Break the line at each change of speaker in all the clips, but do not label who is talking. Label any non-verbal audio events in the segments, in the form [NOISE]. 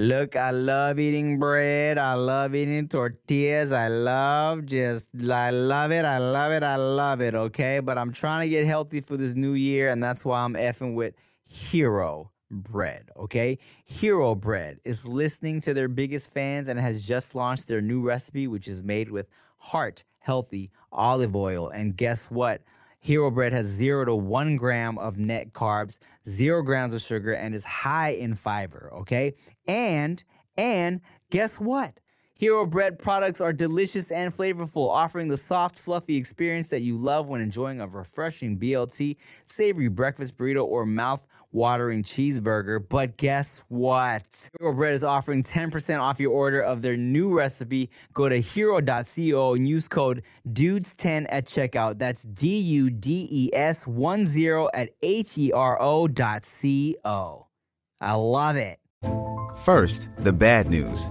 Look, I love eating bread. I love eating tortillas. I love just, I love it. I love it. I love it. Okay. But I'm trying to get healthy for this new year. And that's why I'm effing with Hero Bread. Okay. Hero Bread is listening to their biggest fans and has just launched their new recipe, which is made with heart healthy olive oil. And guess what? Hero bread has zero to one gram of net carbs, zero grams of sugar, and is high in fiber. Okay. And, and guess what? Hero bread products are delicious and flavorful, offering the soft, fluffy experience that you love when enjoying a refreshing BLT, savory breakfast burrito, or mouth watering cheeseburger. But guess what? Hero Bread is offering 10% off your order of their new recipe. Go to hero.co and use code DUDES10 at checkout. That's D U D E S 1 0 at H E R O dot. I love it.
First, the bad news.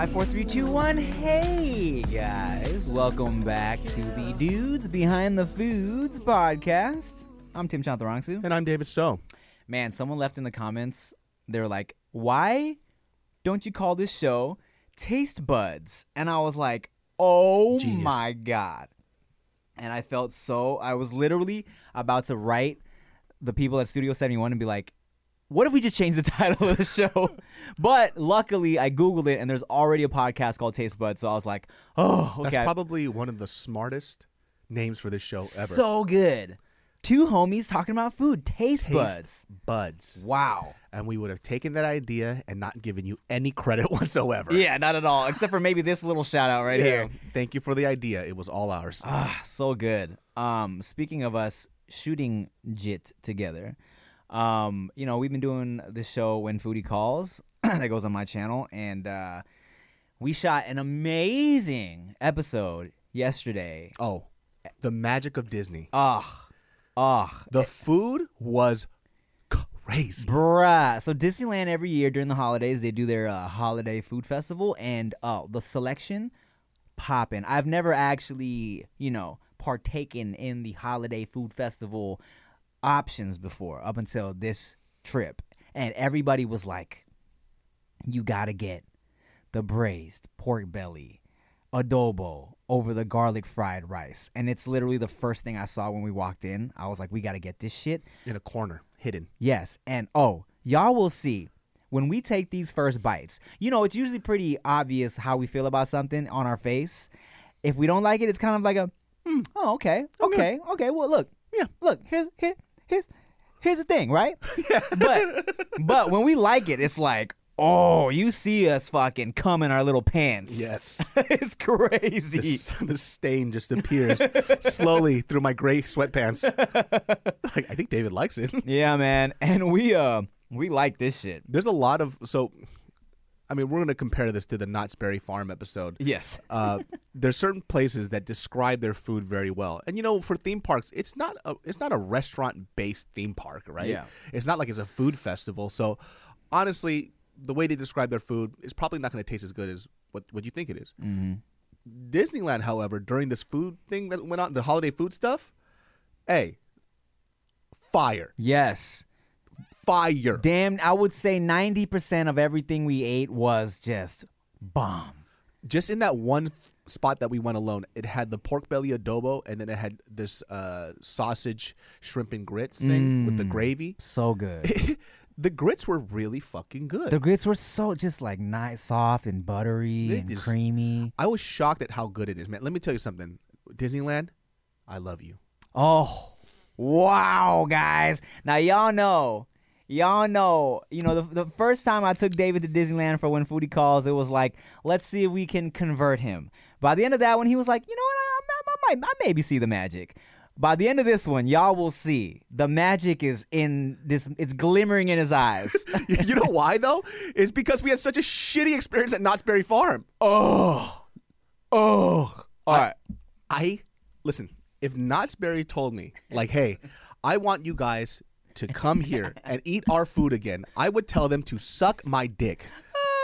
Five, four, three, two, one. Hey guys, welcome back to the Dudes Behind the Foods podcast. I'm Tim Chantarangsu.
And I'm David So.
Man, someone left in the comments. They were like, "Why don't you call this show Taste Buds?" And I was like, "Oh
Genius.
my god!" And I felt so. I was literally about to write the people at Studio 71 and be like, what if we just change the [LAUGHS] title of the show? but luckily, I Googled it and there's already a podcast called Taste Buds. So I was like, oh, okay.
That's probably one of the smartest names for this show ever.
So good. Two homies talking about food. Taste,
Taste
Buds.
Buds.
Wow.
And we would have taken that idea and not given you any credit [LAUGHS] whatsoever.
Yeah, not at all. Except for maybe this little shout out right
Yeah.
here.
Thank you for the idea. It was all ours.
Ah, so good. Um, speaking of us shooting jit together, um, you know, we've been doing this show when Foodie Calls [CLEARS THROAT] that goes on my channel, and uh, we shot an amazing episode yesterday.
oh, the magic of Disney.
Ugh, ugh,
The food was crazy.
bruh. So Disneyland every year during the holidays they do their uh, holiday food festival, and uh, the selection popping. I've never actually, you know, partaken in the holiday food festival options before up until this trip, and everybody was like, "You gotta get the braised pork belly." adobo over the garlic fried rice and it's literally the first thing i saw when we walked in i was like we got to get this shit
In a corner, hidden.
Yes. And oh, y'all will see when we take these first bites. You know, it's usually pretty obvious how we feel about something on our face. If we don't like it, it's kind of like a, "Hmm, oh, okay, okay, okay. Well, look,
Yeah.
look, here's here, here's here's the thing, right? [LAUGHS] But but when we like it, it's like, oh, you see us fucking cum in our little pants.
Yes. [LAUGHS]
it's crazy.
The, the stain just appears slowly through my gray sweatpants. [LAUGHS] Like, I think David likes it.
yeah, man. And we uh we like this shit.
There's a lot of so. I mean, we're going to compare this to the Knott's Berry Farm episode.
Yes.
uh, there's certain places that describe their food very well, and you know, for theme parks, it's not a it's not a restaurant based theme park, right?
Yeah.
It's not like it's a food festival. So, honestly, the way they describe their food is probably not going to taste as good as what what you think it is.
Mm-hmm.
Disneyland, however, during this food thing that went on, the holiday food stuff, hey, fire,
Yes.
Fire.
Damn, I would say 90% of everything we ate was just bomb.
Just in that one spot that we went alone, it had the pork belly adobo, and then it had this uh, sausage, shrimp, and grits thing with the
Mm.
gravy.
So good. [LAUGHS]
the grits were really fucking good.
the grits were so just like nice, soft and buttery
They
and
just-
creamy.
I was shocked at how good it is, man. Let me tell you something. Disneyland, I love you.
Oh, wow, guys. Now, y'all know, y'all know, you know, the, the first time I took David to Disneyland for When Foodie Calls, it was like, let's see if we can convert him. By the end of that one, he was like, you know what, I, I, I might, I maybe see the magic. By the end of this one, y'all will see the magic is in this, it's glimmering in his eyes. [LAUGHS]
you know why though? It's because we had such a shitty experience at Knott's Berry Farm.
oh, oh. All right.
I listen. If Knott's Berry told me, like, hey, I want you guys to come here [LAUGHS] and eat our food again, I would tell them to suck my dick.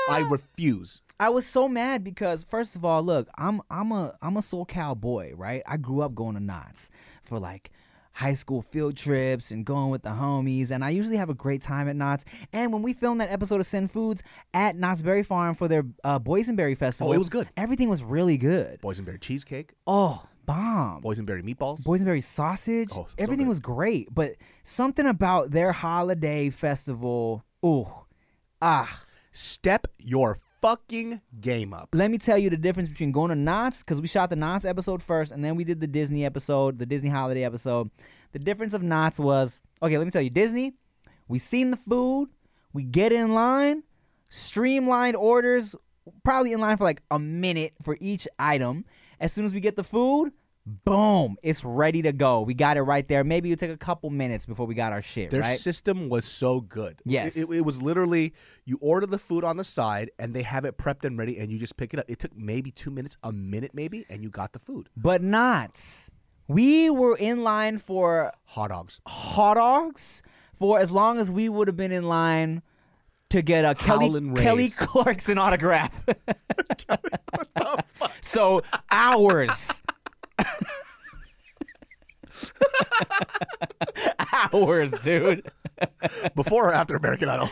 I [LAUGHS] refuse.
I was so mad because first of all, look, I'm I'm a I'm a SoCal boy, right? I grew up going to Knott's for like high school field trips and going with the homies, and I usually have a great time at Knott's. And when we filmed that episode of Sin Foods at Knott's Berry Farm for their uh, Boysenberry Festival,
Oh, it was good.
Everything was really good.
Boysenberry cheesecake,
Oh, bomb!
boysenberry meatballs.
Boysenberry sausage.
Oh, so
everything
good.
was great, but something about their holiday festival. Ooh, ah.
Step your fucking game up.
let me tell you the difference between going to Knott's because we shot the Knott's episode first, and then we did the Disney episode, the Disney holiday episode. The difference of Knott's was okay. Let me tell you, Disney. We seen the food, we get in line, streamlined orders, probably in line for like a minute for each item. As soon as we get the food, boom, it's ready to go. We got it right there. Maybe it took a couple minutes before we got our shit.
Their
right?
system was so good.
Yes.
It, it, it was literally you order the food on the side and they have it prepped and ready and you just pick it up. It took maybe two minutes, a minute maybe, and you got the food.
but not. We were in line for
Hot dogs.
hot dogs for as long as we would have been in line to get a Kelly [LAUGHS] Kelly Clarkson autograph. So hours. hours, dude.
Before or after American Idol?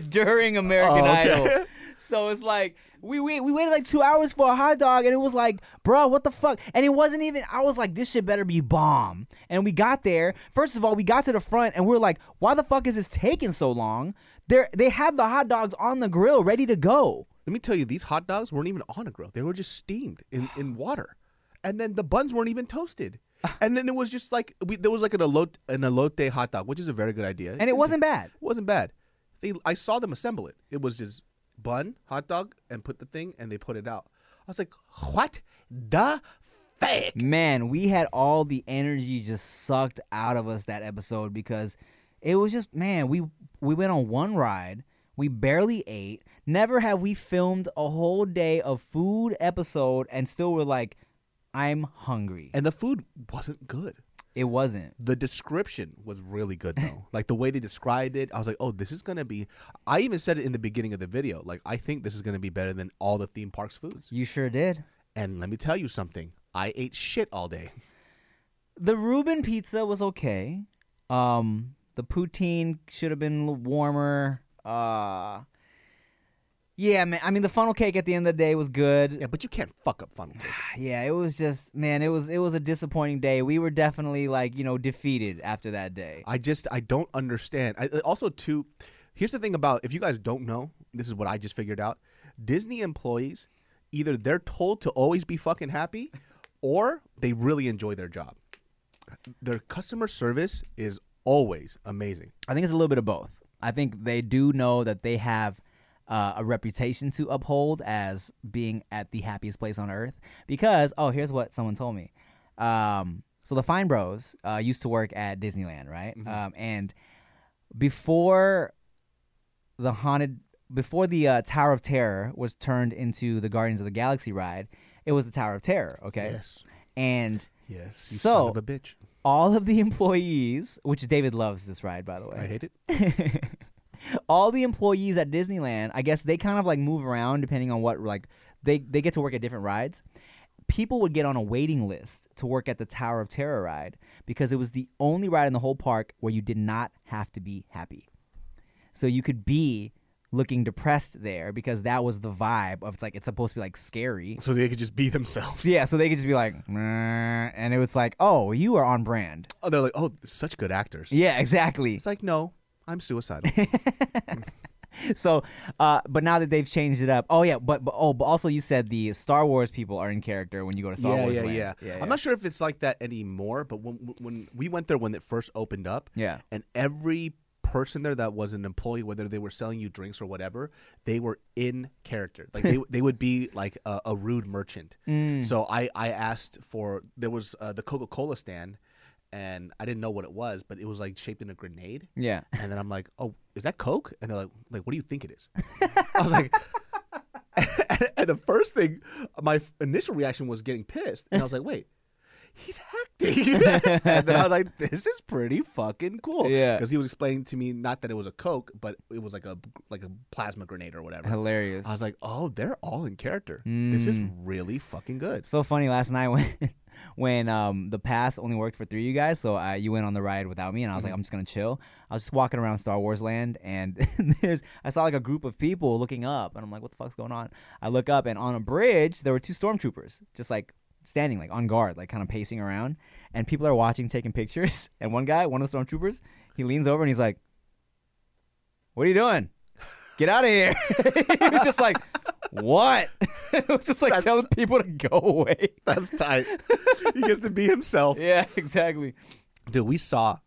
[LAUGHS]
During American
Oh, okay.
Idol. So it's like we, we we waited like two hours for a hot dog, and it was like, bro, what the fuck? And it wasn't even. I was like, this shit better be bomb. And we got there. First of all, we got to the front, and we are like, why the fuck is this taking so long? They they had the hot dogs on the grill, ready to go.
Let me tell you, these hot dogs weren't even on a grill. They were just steamed in, in [SIGHS] water. And then the buns weren't even toasted. Ah. And then it was just like we, there was like an elote, an elote hot dog, which is a very good idea.
And it wasn't bad.
It wasn't bad. They, I saw them assemble it. It was just bun, hot dog, and put the thing, and they put it out. I was like, what the fuck?
Man, we had all the energy just sucked out of us that episode because it was just man, we we went on one ride, we barely ate. Never have we filmed a whole day of food episode and still were like, I'm hungry.
And the food wasn't good.
It wasn't.
The description was really good though. [LAUGHS] like the way they described it, I was like, "Oh, this is gonna be." I even said it in the beginning of the video. Like, I think this is gonna be better than all the theme parks foods.
You sure did.
And let me tell you something. I ate shit all day.
The Reuben pizza was okay. Um, the poutine should have been a little warmer. Uh, yeah, man. I mean, the funnel cake at the end of the day was good.
Yeah, but you can't fuck up funnel cake. [SIGHS]
yeah, it was just man, it was it was a disappointing day. We were definitely like you know defeated after that day.
I just I don't understand. I, also, too, here's the thing about if you guys don't know, this is what I just figured out. Disney employees either they're told to always be fucking happy, or they really enjoy their job. Their customer service is always amazing.
I think it's a little bit of both. I think they do know that they have uh, a reputation to uphold as being at the happiest place on earth. Because oh, here's what someone told me. Um, so the Fine Bros uh, used to work at Disneyland, right? Um, and before the haunted, before the uh, Tower of Terror was turned into the Guardians of the Galaxy ride, it was the Tower of Terror. Okay.
Yes.
And
Yes, you
So-
son of a bitch.
All of the [LAUGHS] employees, which David loves this ride, by the way.
I hate it. [LAUGHS]
all the employees at Disneyland, I guess they kind of like move around depending on what like they they get to work at different rides. People would get on a waiting list to work at the Tower of Terror ride because it was the only ride in the whole park where you did not have to be happy. So you could be looking depressed there because that was the vibe of it's like it's supposed to be like scary.
So they could just be themselves.
Yeah, so they could just be like, "Meh," and it was like, oh, you are on brand.
Oh, they're like, oh, such good actors.
Yeah, exactly.
It's like, no, I'm suicidal. [LAUGHS]
so uh but now that they've changed it up oh yeah but, but oh but also you said the star wars people are in character when you go to star
yeah,
wars
yeah,
land.
yeah,
yeah
I'm not sure if it's like that anymore, but when when we went there when it first opened up,
Yeah.
and every person there that was an employee, whether they were selling you drinks or whatever, they were in character. Like they they would be like a, a rude merchant. [LAUGHS]
Mm.
So I I asked for there was uh, the Coca Cola stand, and I didn't know what it was, but it was like shaped in a grenade.
yeah
And then I'm like, "Oh, is that Coke?" And they're like, "Like, what do you think it is?" [LAUGHS] I was like, [LAUGHS] and the first thing, my initial reaction was getting pissed, and I was like, "Wait, he's acting." [LAUGHS] and then I was like, "This is pretty fucking cool."
Yeah.
because he was explaining to me not that it was a Coke, but it was like a like a plasma grenade or whatever.
hilarious
I was like, "Oh, they're all in character. This is
Mm.
really fucking good."
so funny last night when [LAUGHS] when um the pass only worked for three of you guys so uh, you went on the ride without me and i was like i'm just gonna chill i was just walking around star wars land and [LAUGHS] there's i saw like a group of people looking up and i'm like what the fuck's going on i look up and on a bridge there were two stormtroopers just like standing like on guard like kind of pacing around and people are watching taking pictures [LAUGHS] and one guy one of the stormtroopers he leans over and he's like what are you doing get out of here [LAUGHS] he was just like what [LAUGHS] it was just like
That's-
telling people to go away
That's tight. he gets to be himself.
yeah, exactly.
Dude, we saw.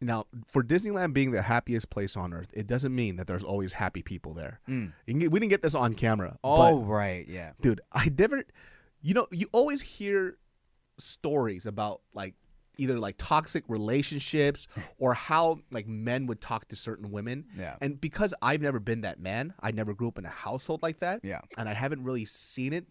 Now, for Disneyland being the happiest place on earth, it doesn't mean that there's always happy people there. Mm. Get- we didn't get this on camera.
Oh, right, yeah.
dude, I never. You know, you always hear stories about like either like toxic relationships [LAUGHS] or how like men would talk to certain women.
Yeah.
And because I've never been that man, I never grew up in a household like that.
Yeah.
And I haven't really seen it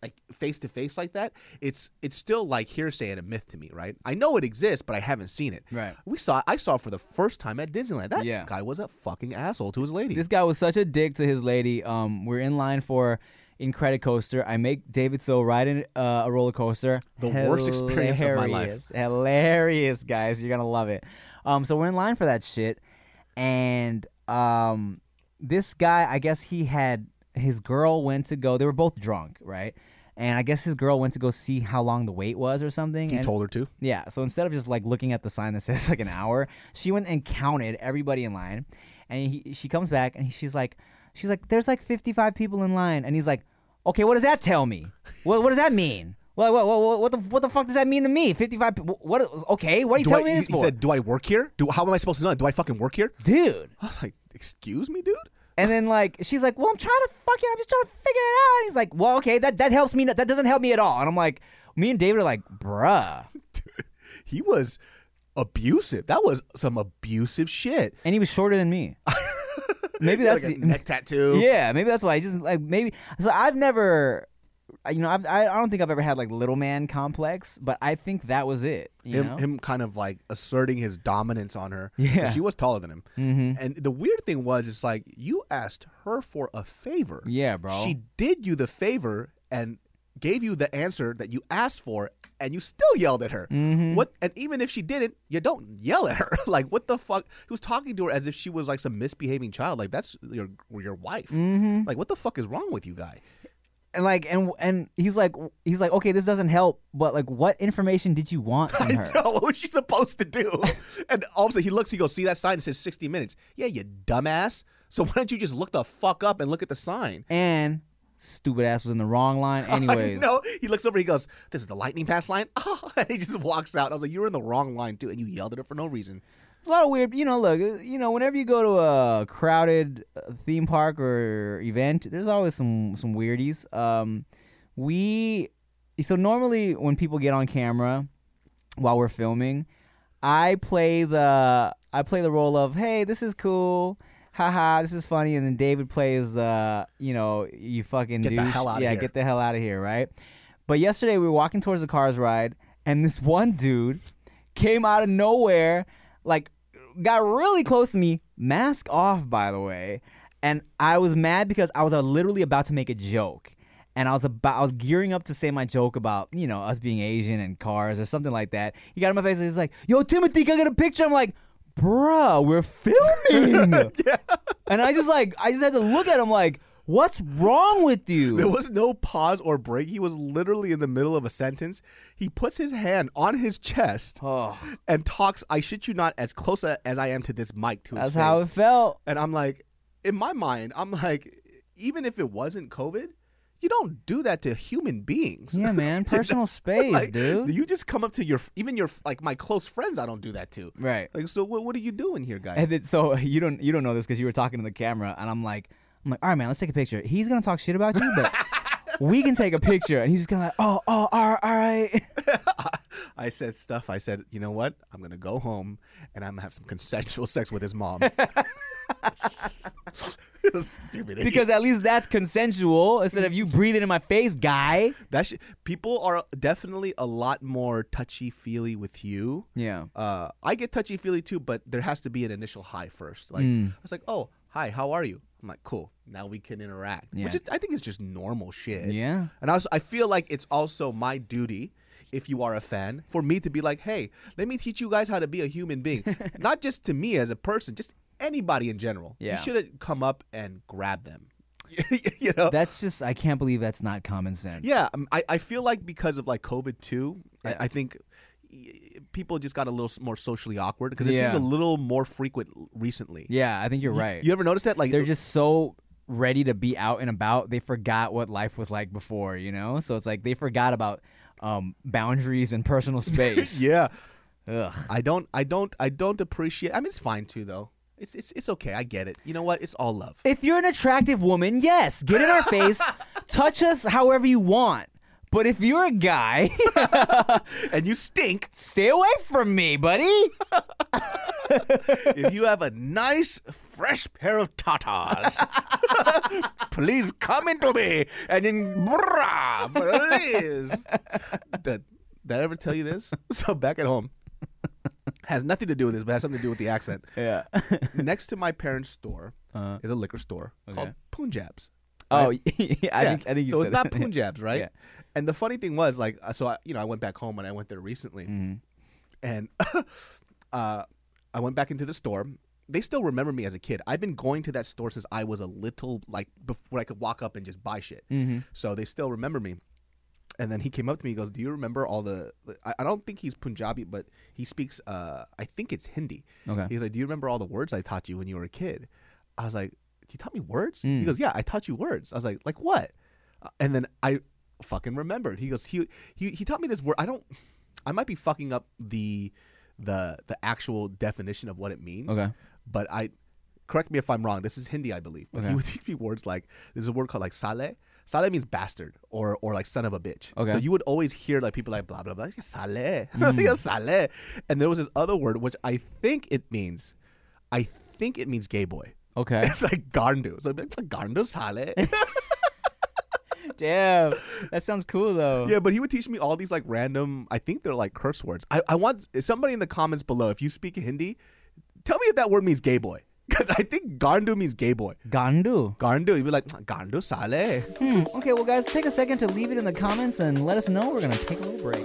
like face to face like that. It's it's still like hearsay and a myth to me, right? I know it exists, but I haven't seen it.
Right.
We saw I saw it for the first time at Disneyland. That
Yeah.
guy was a fucking asshole to his lady.
This guy was such a dick to his lady. Um, we're in line for Incredicoaster. I make David So ride in uh, a roller coaster.
The worst experience of my life.
Hilarious. Hilarious, guys. You're gonna love it. Um, so we're in line for that shit, and um, this guy, I guess he had his girl went to go. They were both drunk, right? And I guess his girl went to go see how long the wait was or something.
he
and
told her to.
Yeah. So instead of just like looking at the sign that says like an hour, she went and counted everybody in line, and he, she comes back and she's like, she's like, there's like 55 people in line, and he's like, okay, what does that tell me? What what does that mean? What what what, what the what the fuck does that mean to me? 55 people. What? Okay, what are you
Do
telling
I,
me
he,
this
he
for,
said, "Do I work here? Do how am I supposed to know? Do I fucking work here?"
dude?
I was like, "Excuse me, dude."
And then like she's like, well, I'm trying to fucking, I'm just trying to figure it out. And he's like, well, okay, that that helps me. That doesn't help me at all. And I'm like, me and David are like, bruh. [LAUGHS]
He was abusive. That was some abusive shit.
And he was shorter than me. [LAUGHS] [LAUGHS] Maybe that's
like a
the,
neck tattoo.
Yeah, maybe that's why I just like maybe. So I've never, you know, I've, I I don't think I've ever had like little man complex, but I think that was it. You
him,
know?
him kind of like asserting his dominance on her.
Yeah.
she was taller than him.
Mhm.
And the weird thing was, it's like you asked her for a favor.
Yeah, bro.
She did you the favor and gave you the answer that you asked for, and you still yelled at her.
Mm-hmm.
What? And even if she didn't, you don't yell at her. [LAUGHS] like what the fuck? He was talking to her as if she was like some misbehaving child. Like that's your your wife.
Mm-hmm.
Like what the fuck is wrong with you, guy?
and like and and he's like he's like okay, this doesn't help, but like what information did you want from [LAUGHS] her?
I know. What was she supposed to do? [LAUGHS] and all of a sudden he looks, he goes, see that sign? It says 60 minutes. Yeah, you dumbass. So why don't you just look the fuck up and look at the sign?
And stupid ass was in the wrong line, [LAUGHS] anyways.
no, he looks over. He goes, "This is the lightning pass line." [LAUGHS] Oh, and he just walks out. I was like, "You were in the wrong line too," and you yelled at her for no reason.
It's a lot of weird. You know, look, uh, you know, whenever you go to a crowded uh, theme park or event, there's always some some weirdies. Um, we so normally when people get on camera while we're filming, I play the I play the role of hey, this is cool. Haha, this is funny, and then David plays the, you know, you fucking
Get the
douche.
hell outta
yeah,
here.
get the hell out of here, right? But yesterday we were walking towards the cars ride, and this [LAUGHS] one dude came out of nowhere, like got really close to me, mask off, by the way. And I was mad because I was uh, literally about to make a joke. And I was about I was gearing up to say my joke about, you know, us being Asian and cars or something like that. He got in my face and he's like, Yo, Timothy, can I get a picture? I'm like, bruh, we're filming. [LAUGHS] And I just like, I just had to look at him like, what's wrong with you?
There was no pause or break. He was literally in the middle of a sentence. He puts his hand on his chest
oh,
and talks, I shit you not, as close a- as I am to this mic to his
that's
face.
how it felt.
and I'm like, in my mind, I'm like, even if it wasn't COVID, you don't do that to human beings.
Yeah, man. [LAUGHS] Personal [LAUGHS] space,
like,
dude.
You just come up to your, even your, like my close friends, I don't do that to.
Right.
Like, so what, what are you doing here, guy?
And then, so [LAUGHS] you don't you don't know this because you were talking to the camera, and I'm like, I'm like, all right, man, let's take a picture. He's gonna talk shit about you, but we can take a picture. And he's just gonna like, oh, oh, all right, all right. [LAUGHS]
I said stuff. I said, you know what? I'm gonna go home and I'm gonna have some consensual sex with his mom. [LAUGHS] [LAUGHS] Stupid
because at least that's consensual instead of you breathing in my face, guy.
that shit, people are definitely a lot more touchy feely with you.
Yeah.
Uh, I get touchy feely too, but there has to be an initial hi first. Like
Mm.
I was like, oh, hi, how are you? I'm like, cool. Now we can interact,
Yeah.
which is, I think is just normal shit.
Yeah.
And I was, I feel like it's also my duty, if you are a fan, for me to be like, hey, let me teach you guys how to be a human being, [LAUGHS] not just to me as a person, just anybody in general.
Yeah.
You should have come up and grab them. [LAUGHS] you know.
That's just I can't believe that's not common sense.
yeah, um, I, I feel like because of like COVID too,
Yeah.
I, I think people just got a little more socially awkward because it
Yeah.
seems a little more frequent recently.
Yeah, I think you're
You-
right.
You ever notice that? Like
They're just so ready to be out and about. They forgot what life was like before, you know? So it's like they forgot about um, boundaries and personal [LAUGHS] space.
yeah.
Ugh.
I don't I don't I don't appreciate I mean it's fine too though. It's it's it's okay. I get it. You know what? It's all love.
If you're an attractive woman, yes, get in our face, [LAUGHS] touch us however you want. But if you're a guy, [LAUGHS]
And you stink
stay away from me, buddy.
if you have a nice fresh pair of tatas. [LAUGHS] please come into me and in brah, please. Did, did I ever tell you this? [LAUGHS] So back at home. Has nothing to do with this, but has something to do with the accent.
Yeah.
Next to my parents' store
Uh-huh.
is a liquor store called
Okay. Oh,
right?
yeah, [LAUGHS] I
Yeah.
think I think you
so it's not
it.
Punjabs, right?
Yeah.
And the funny thing was, like, uh, so I, you know, I went back home and I went there recently,
Mm-hmm.
and [LAUGHS] uh, I went back into the store. They still remember me as a kid. I've been going to that store since I was a little, like, before I could walk up and just buy shit.
Mm-hmm.
So they still remember me. And then he came up to me. He goes, "Do you remember all the? I, I don't think he's Punjabi, but he speaks. Uh, I think it's Hindi.
Okay.
He's like, "Do you remember all the words I taught you when you were a kid?" I was like, "You taught me words?"
Mm.
He goes, "Yeah, I taught you words." I was like, "Like what?" Uh, And then I fucking remembered. He goes, "He he he taught me this word. I don't. I might be fucking up the the the actual definition of what it means.
Okay.
But I correct me if I'm wrong. This is Hindi, I believe. But
Okay.
he would [LAUGHS] teach me words like there's a word called like sale. Sale means bastard or or like son of a bitch.
Okay.
So you would always hear like people like blah blah blah sale, [LAUGHS]
Mm.
Sale, and there was this other word which I think it means, I think it means gay boy.
Okay.
It's like garndu. So it's like garndu sale. [LAUGHS]
Damn. That sounds cool though.
yeah, but he would teach me all these like random. I think they're like curse words. I I want somebody in the comments below if you speak Hindi, tell me if that word means gay boy. [LAUGHS] Because I think garndu means gay boy.
Gandu.
Garndu, you'd be like garndu sale.
Hmm. Okay, well, guys, take a second to leave it in the comments and let us know. We're gonna take a little break.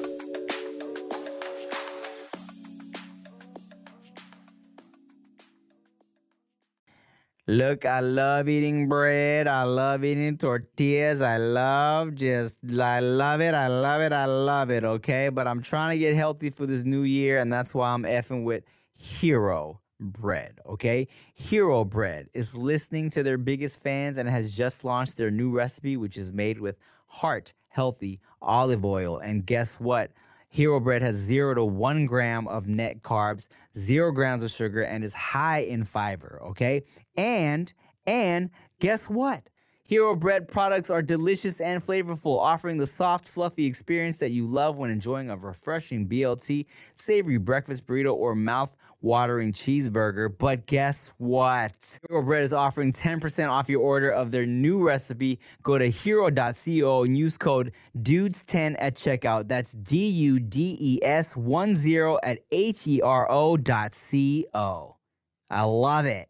Look, I love eating bread. I love eating tortillas. I love just, I love it. I love it. I love it. Okay. But I'm trying to get healthy for this new year. And that's why I'm effing with Hero Bread. Okay. Hero Bread is listening to their biggest fans and has just launched their new recipe, which is made with heart healthy olive oil. And guess what? Hero Bread has zero to one gram of net carbs, zero grams of sugar, and is high in fiber. Okay, and and guess what? Hero Bread products are delicious and flavorful, offering the soft, fluffy experience that you love when enjoying a refreshing BLT, savory breakfast burrito, or mouth watering cheeseburger. But guess what? Hero Bread is offering 10% off your order of their new recipe. Go to hero.co and use code DUDES10 at checkout. That's D U D E S 10 at H E R O dot C O. I love it.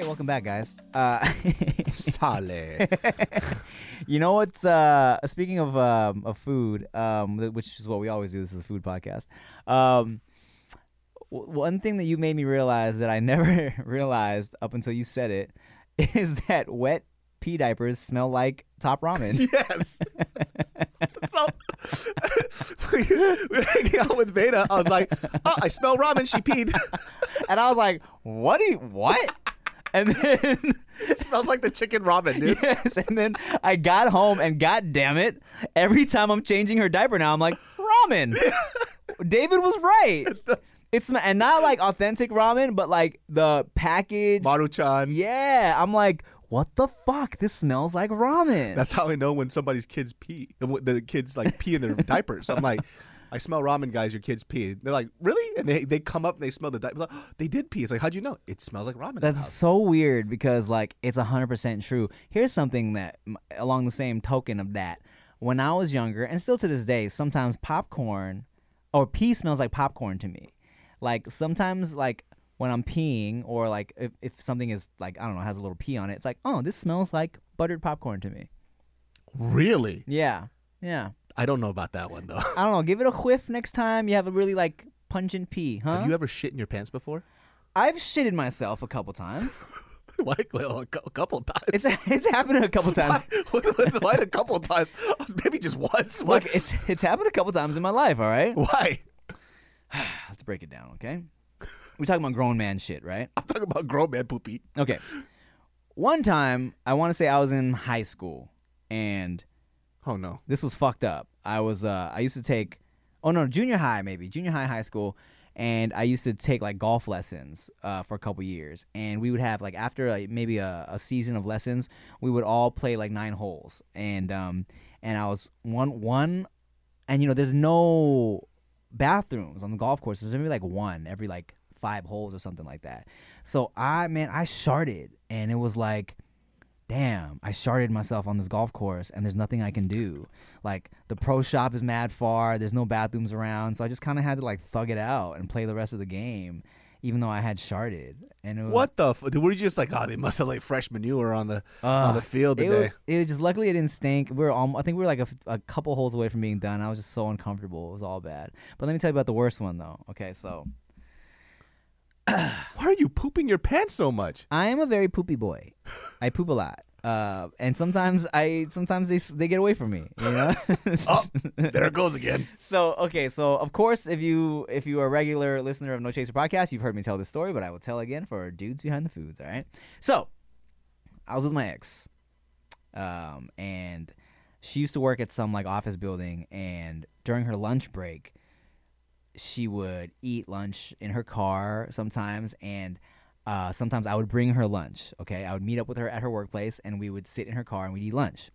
Hey, welcome back, guys. Uh,
Sale. [LAUGHS]
you know what's uh speaking of um of food um which is what we always do this is a food podcast um w- one thing that you made me realize that I [LAUGHS] never realized up until you said it [LAUGHS] is that wet pee diapers smell like top ramen
yes. so we were hanging out with Veda. I was like, oh, I smell ramen. She peed.
and I was like what do you what and then
it [LAUGHS] smells like the chicken ramen, dude.
yes and then I got home and god damn it every time I'm changing her diaper now I'm like ramen [LAUGHS] David was right [LAUGHS] it's sm- and not like authentic ramen but like the package
Maruchan.
Yeah, I'm like, what the fuck? This smells like ramen.
That's how I know when somebody's kids pee. The kids like pee in their diapers. I'm like, I smell ramen, guys. Your kids pee. They're like, really? And they, they come up and they smell the diaper. Like, "Oh, [GASPS] they did pee. It's like, how'd you know? It smells like ramen.
That's
house."
so weird because like it's 100% true. Here's something that along the same token of that. When I was younger and still to this day, sometimes popcorn or pee smells like popcorn to me. Like sometimes like when I'm peeing or like if, if something is like I don't know has a little pee on it, it's like, "Oh, this smells like buttered popcorn to me."
Really?
Yeah. Yeah.
I don't know about that one though.
I don't know, give it a whiff next time you have a really like pungent pee, huh?
Have you ever shit in your pants before?
I've shitted myself a couple times. [LAUGHS]
Why? Well, a couple times.
It's it's happened a couple times. [LAUGHS]
Why, why a couple times? Maybe just once. Why?
Look, it's it's happened a couple times in my life. All right,
Why? [SIGHS]
let's break it down. Okay, we're talking about grown man shit, right?
I'm talking about grown man poopy.
Okay. One time, I want to say I was in high school, and
Oh no.
this was fucked up. I was uh I used to take oh no junior high maybe junior high high school, and I used to take like golf lessons uh, for a couple years, and we would have like after like, maybe a, a season of lessons, we would all play like nine holes, and um and I was one one, and you know there's no bathrooms on the golf course. There's maybe like one every like five holes or something like that. So I man I sharted, and it was like damn, I sharded myself on this golf course and there's nothing I can do. Like the pro shop is mad far, there's no bathrooms around, so I just kind of had to like thug it out and play the rest of the game, even though I had sharded. And it was,
What the? F- were you just like, oh, they must have laid fresh manure on the
Uh,
on the field
it
today?
was, it was just luckily it didn't stink. We were I think we were like a couple holes away from being done. I was just so uncomfortable. It was all bad. But let me tell you about the worst one though. Okay, so [CLEARS THROAT]
Why are you pooping your pants so much?
I am a very poopy boy. I poop a lot. Uh, and sometimes I sometimes they they get away from me, you know. [LAUGHS]
Oh, there it goes again.
So okay, so of course, if you if you are a regular listener of No Chaser podcast, you've heard me tell this story, but I will tell again for dudes behind the foods. All right. So I was with my ex, um, and she used to work at some like office building, and during her lunch break, she would eat lunch in her car sometimes, and uh, sometimes I would bring her lunch. Okay, I would meet up with her at her workplace, and we would sit in her car and we'd eat lunch.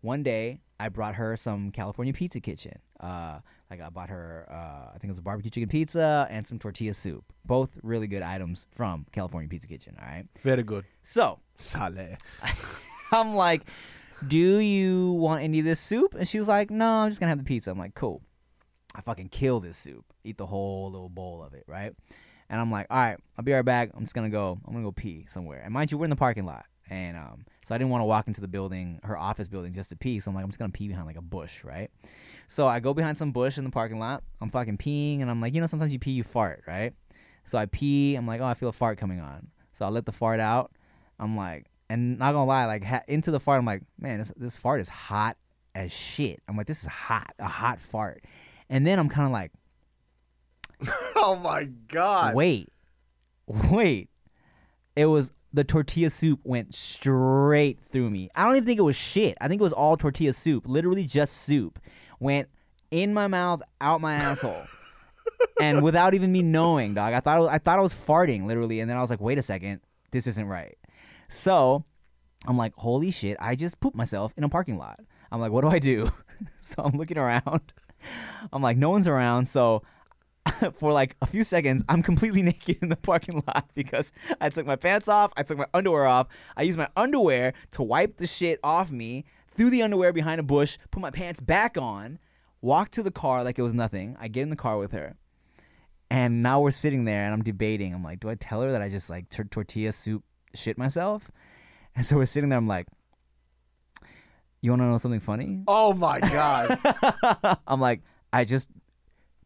One day, I brought her some California Pizza Kitchen. Uh, like I bought her, uh, I think it was a barbecue chicken pizza and some tortilla soup. Both really good items from California Pizza Kitchen. All right.
Very good.
So
Sale. [LAUGHS]
I'm like, "Do you want any of this soup?" And she was like, "No, I'm just gonna have the pizza." I'm like, "Cool." I fucking kill this soup, eat the whole little bowl of it, right? And I'm like, "All right, I'll be right back. I'm just gonna go. I'm gonna go pee somewhere." And mind you, we're in the parking lot, and um, so I didn't want to walk into the building, her office building, just to pee. So I'm like, I'm just gonna pee behind like a bush, right? So I go behind some bush in the parking lot. I'm fucking peeing, and I'm like, you know, sometimes you pee, you fart, right? So I pee. I'm like, oh, I feel a fart coming on. So I let the fart out. I'm like, and not gonna lie, like ha- into the fart, I'm like, man, this this fart is hot as shit. I'm like, this is hot, a hot fart. And then I'm kind of like, [LAUGHS]
Oh my god.
wait, wait. It was the tortilla soup went straight through me. I don't even think it was shit. I think it was all tortilla soup, literally just soup. Went in my mouth, out my asshole. [LAUGHS] and without even me knowing, dog. I thought I, I thought I was farting literally, and then I was like, wait a second, this isn't right. So I'm like, holy shit, I just pooped myself in a parking lot. I'm like, what do I do? [LAUGHS] so I'm looking around. I'm like, no one's around. So [LAUGHS] for like a few seconds, I'm completely [LAUGHS] naked in the parking lot because I took my pants off, I took my underwear off, I used my underwear to wipe the shit off me, threw the underwear behind a bush, put my pants back on, walked to the car like it was nothing. I get in the car with her. And now we're sitting there and I'm debating. I'm like, do I tell her that I just like tor- tortilla soup shit myself? And so we're sitting there. I'm like, you want to know something funny?
Oh my god. [LAUGHS]
I'm like, I just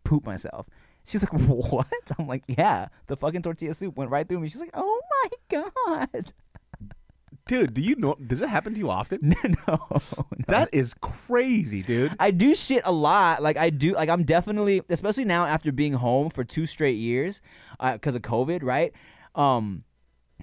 pooped myself. She was like, [LAUGHS] what? I'm like, yeah, the fucking tortilla soup went right through me. She's like, oh my god.
dude, do you know does it happen to you often? [LAUGHS]
no, no.
That is crazy, dude.
I do shit a lot. Like I do. Like I'm definitely, especially now after being home for two straight years because of COVID, right? Um,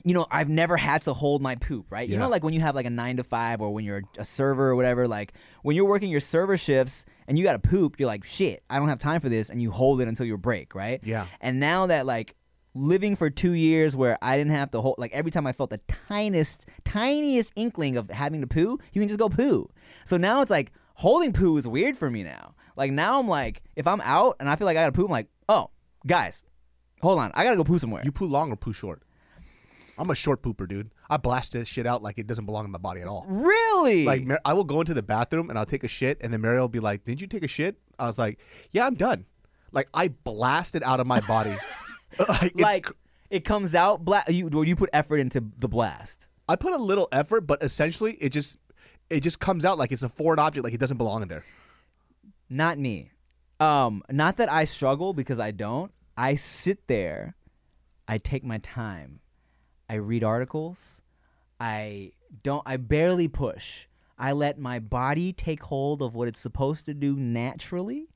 you know, I've never had to hold my poop, right? You know, like when you have like a nine to five or when you're a server or whatever, like when you're working your server shifts and you got to poop, you're like, shit, I don't have time for this. And you hold it until your break, right?
Yeah.
And now that like living for two years where I didn't have to hold, like every time I felt the tiniest, tiniest inkling of having to poo, you can just go poo. So now it's like holding poo is weird for me now. Like now I'm like, if I'm out and I feel like I gotta poo, I'm like, oh, guys, hold on, I gotta go poo somewhere.
You poo long or poo short? I'm a short pooper, dude. I blast this shit out like it doesn't belong in my body at all.
really?
Like Mar- I will go into the bathroom and I'll take a shit, and then Mary will be like, "Did you take a shit?" I was like, "Yeah, I'm done." Like I blast it out of my body. like, [LAUGHS] [LAUGHS] it's
like it comes out bla- you or you put effort into the blast.
I put a little effort, but essentially it just it just comes out like it's a foreign object, like it doesn't belong in there.
Not me. Um, not that I struggle because I don't. I sit there, I take my time, I read articles, I don't I barely push. I let my body take hold of what it's supposed to do naturally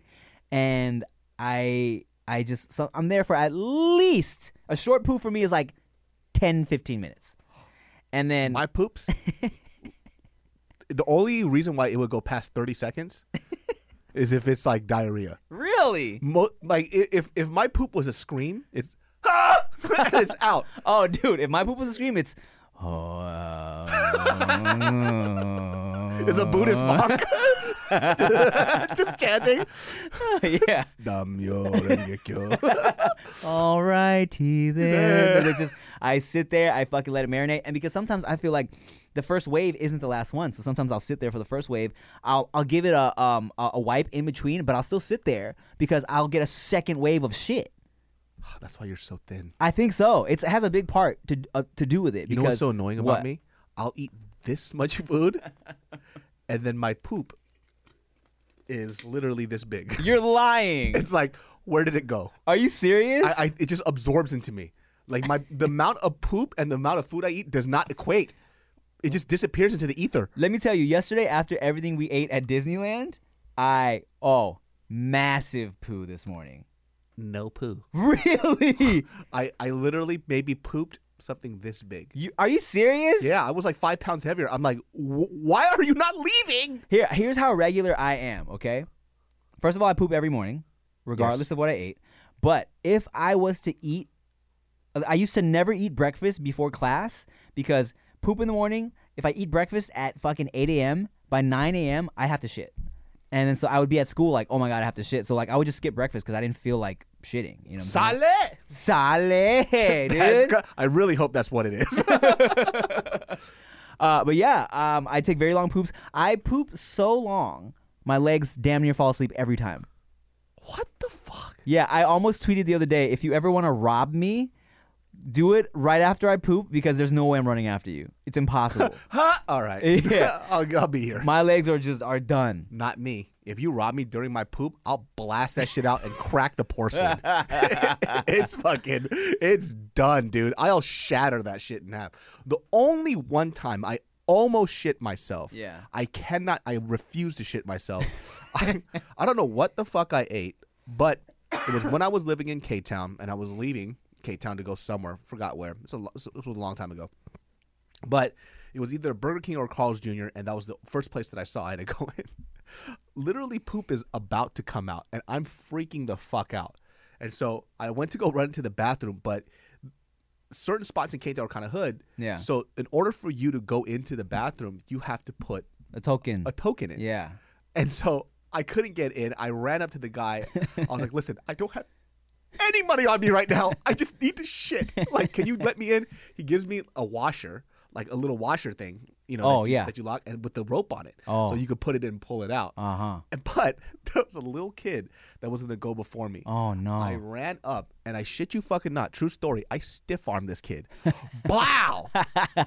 and I I just so I'm there for at least a short poo for me is like 10 15 minutes. And then
My poops. [LAUGHS] the only reason why it would go past 30 seconds [LAUGHS] is if it's like diarrhea.
really
Mo- like if if my poop was a scream, it's [LAUGHS] and it's out. [LAUGHS]
Oh, dude, if my poop was a scream, it's. Oh, uh,
It's a Buddhist monk [LAUGHS] just chanting.
yeah.
Renge-kyo.
Alrighty then. It's just, I sit there, I fucking let it marinate, and because sometimes I feel like the first wave isn't the last one, so sometimes I'll sit there for the first wave. I'll I'll give it a um a, a wipe in between, but I'll still sit there because I'll get a second wave of shit. [SIGHS]
That's why you're so thin.
I think so. It's, it has a big part to uh, to do with it.
You know what's so annoying
what?
about me? I'll eat this much [LAUGHS] food, and then my poop is literally this big. [LAUGHS]
You're lying.
It's like, where did it go?
Are you serious?
I, I it just absorbs into me. Like my the amount of poop and the amount of food I eat does not equate. It just disappears into the ether.
Let me tell you, yesterday after everything we ate at Disneyland, I oh massive poo this morning.
No poo. [LAUGHS]
Really?
I I literally maybe pooped something this big.
you are you serious?
Yeah, I was like five pounds heavier. I'm like, why are you not leaving?
Here here's how regular I am. Okay. First of all, I poop every morning, regardless
Yes.
of what I ate. But if I was to eat, I used to never eat breakfast before class because poop in the morning. If I eat breakfast at fucking 8 a.m. by 9 a.m. I have to shit. And then so I would be at school like, oh my god, I have to shit. So like I would just skip breakfast because I didn't feel like shitting. You know. What I'm saying? [LAUGHS]
Sale.
Sale, dude.
Cra- I really hope that's what it is. [LAUGHS] [LAUGHS]
Uh, but yeah, um, I take very long poops. I poop so long, my legs damn near fall asleep every time.
what the fuck?
Yeah, I almost tweeted the other day if you ever want to rob me, do it right after I poop because there's no way I'm running after you. It's impossible. [LAUGHS]
Huh? All right.
Yeah. [LAUGHS]
I'll, I'll be here.
My legs are just are done.
Not me. If you rob me during my poop, I'll blast that shit out and crack the porcelain. [LAUGHS] it's fucking, it's done, dude. I'll shatter that shit in half. The only one time I almost shit myself.
Yeah.
I cannot, I refuse to shit myself. I, I don't know what the fuck I ate, but it was when I was living in K Town and I was leaving K Town to go somewhere. Forgot where. It's a, lo- this was a long time ago. But it was either Burger King or Carl's Jr., and that was the first place that I saw I had to [LAUGHS] go in. Literally, poop is about to come out, and I'm freaking the fuck out. And so I went to go run into the bathroom, but certain spots in K-Town are kind of hood.
Yeah.
So in order for you to go into the bathroom, you have to put
A token.
a token in.
yeah.
And so I couldn't get in. I ran up to the guy. I was like, [LAUGHS] listen, I don't have any money on me right now. I just need to shit. Like, can you let me in? He gives me a washer, like a little washer thing, you know,
Oh,
that, you,
yeah.
that you lock and with the rope on it.
Oh.
So you could put it in and pull it out.
Uh huh.
And But [LAUGHS] there was a little kid that was going to go before me.
Oh no.
I ran up and I shit you fucking not. True story. I stiff armed this kid. [LAUGHS] Blow!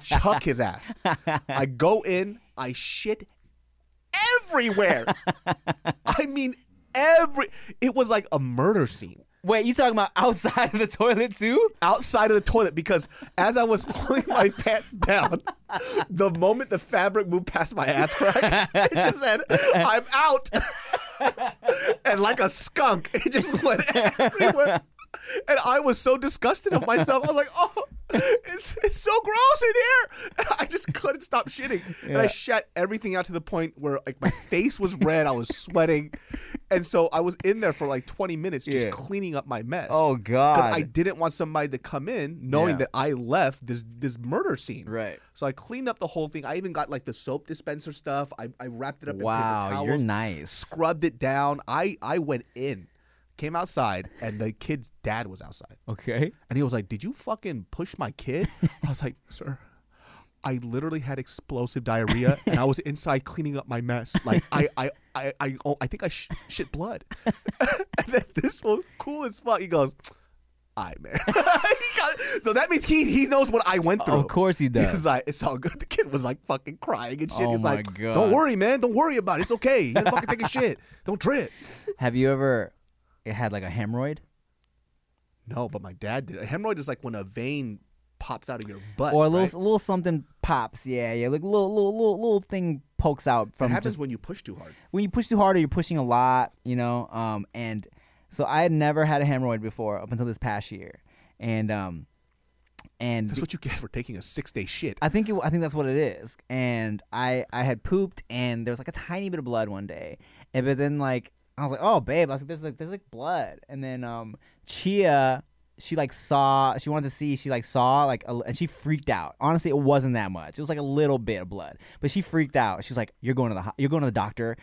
Chuck his ass. [LAUGHS] I go in, I shit everywhere. I mean, every. It was like a murder scene
Wait, you talking about outside of the toilet too?
outside of the toilet because as I was [LAUGHS] pulling my pants down, the moment the fabric moved past my ass crack, [LAUGHS] it just said, I'm out. [LAUGHS] and like a skunk, it just went everywhere. And I was so disgusted of myself. I was like, oh, it's, it's so gross in here. And I just couldn't stop shitting. And I
Yeah.
shat everything out to the point where like my face was red. I was sweating. And so I was in there for like 20 minutes just
Yeah.
cleaning up my mess.
Oh, God.
Because I didn't want somebody to come in knowing
Yeah.
that I left this this murder scene.
Right.
So I cleaned up the whole thing. I even got like the soap dispenser stuff. I, I wrapped it up in paper
Wow,
towels.
you're nice.
Scrubbed it down. I I went in, came outside, and the kid's dad was outside,
Okay.
and he was like, "Did you fucking push my kid?" I was like, "Sir." I literally had explosive diarrhea, and I was [LAUGHS] inside cleaning up my mess. Like I, I, I, I, oh, I think I sh- shit blood. [LAUGHS] and then this one, cool as fuck, he goes, "All right, man." [LAUGHS] He got- so that means he he knows what I went through.
Of course he does.
He's like, it's all good. The kid was like fucking crying and shit.
Oh
He's like,
God.
don't worry, man. Don't worry about it. It's okay. You gotta fucking take a shit. Don't trip.
Have you ever had like a hemorrhoid?
No, but my dad did. A hemorrhoid is like when a vein pops out of your butt.
or a little
right?
a little something pops. Yeah, yeah, like a little little little little thing pokes out
It
from
happens
just
when you push too hard.
when you push too hard or you're pushing a lot, you know. Um, and so I had never had a hemorrhoid before up until this past year, and um, and
That's what you get for taking a six day shit.
I think it, I think that's what it is. And I I had pooped and there was like a tiny bit of blood one day. And but then like I was like, "Oh, babe." I was like, "There's like there's like blood." And then um Chia she like saw she wanted to see she like saw like a, and she freaked out. Honestly, it wasn't that much. It was like a little bit of blood. But she freaked out. She was like, "You're going to the ho- you're going to the doctor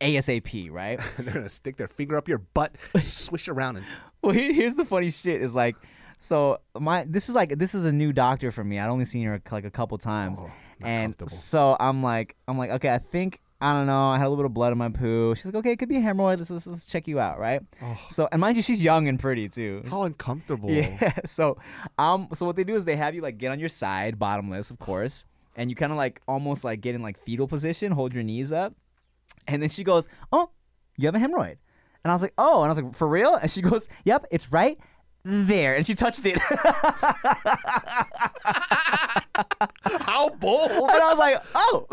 ASAP, right?" [LAUGHS]
They're gonna stick their finger up your butt, swish around, and [LAUGHS]
Well, here, here's the funny shit is like, so my this is like this is a new doctor for me. I'd only seen her like a couple times,
Oh,
and so I'm like, I'm like, okay, I think I don't know. I had a little bit of blood in my poo. She's like, okay, it could be a hemorrhoid. Let's let's, let's check you out, right? So and mind you, she's young and pretty too.
how uncomfortable. [LAUGHS]
Yeah. So um, so what they do is they have you like get on your side, bottomless, of course, and you kind of like almost like get in like fetal position, hold your knees up, and then she goes, "Oh, you have a hemorrhoid," and I was like, "Oh," and I was like, "For real?" And she [LAUGHS] goes, "Yep, it's right." There and she touched it, [LAUGHS]
How bold!
And I was like, "Oh!"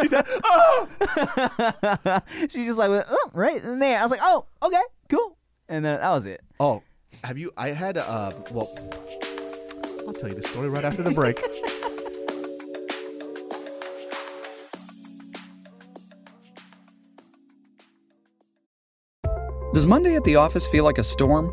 She said, "Oh, [LAUGHS]
she just like, went, "Oh, right in there." I was like, "Oh, okay, cool," and then that was it.
oh." Have you? I had uh, well. I'll tell you the story right after the break. [LAUGHS]
Does Monday at the office feel like a storm?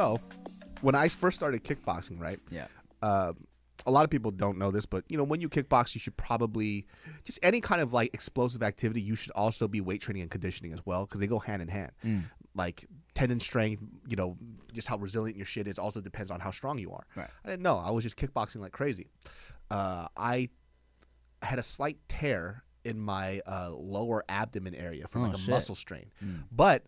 So, when I first started kickboxing, right?
Yeah.
Uh, a lot of people don't know this, but you know, when you kickbox, you should probably just any kind of like explosive activity. You should also be weight training and conditioning as well because they go hand in hand.
Mm.
Like tendon strength, you know, just how resilient your shit is also depends on how strong you are.
Right.
I didn't know. I was just kickboxing like crazy. Uh, I had a slight tear in my uh, lower abdomen area from
Oh,
like a
shit.
muscle strain, but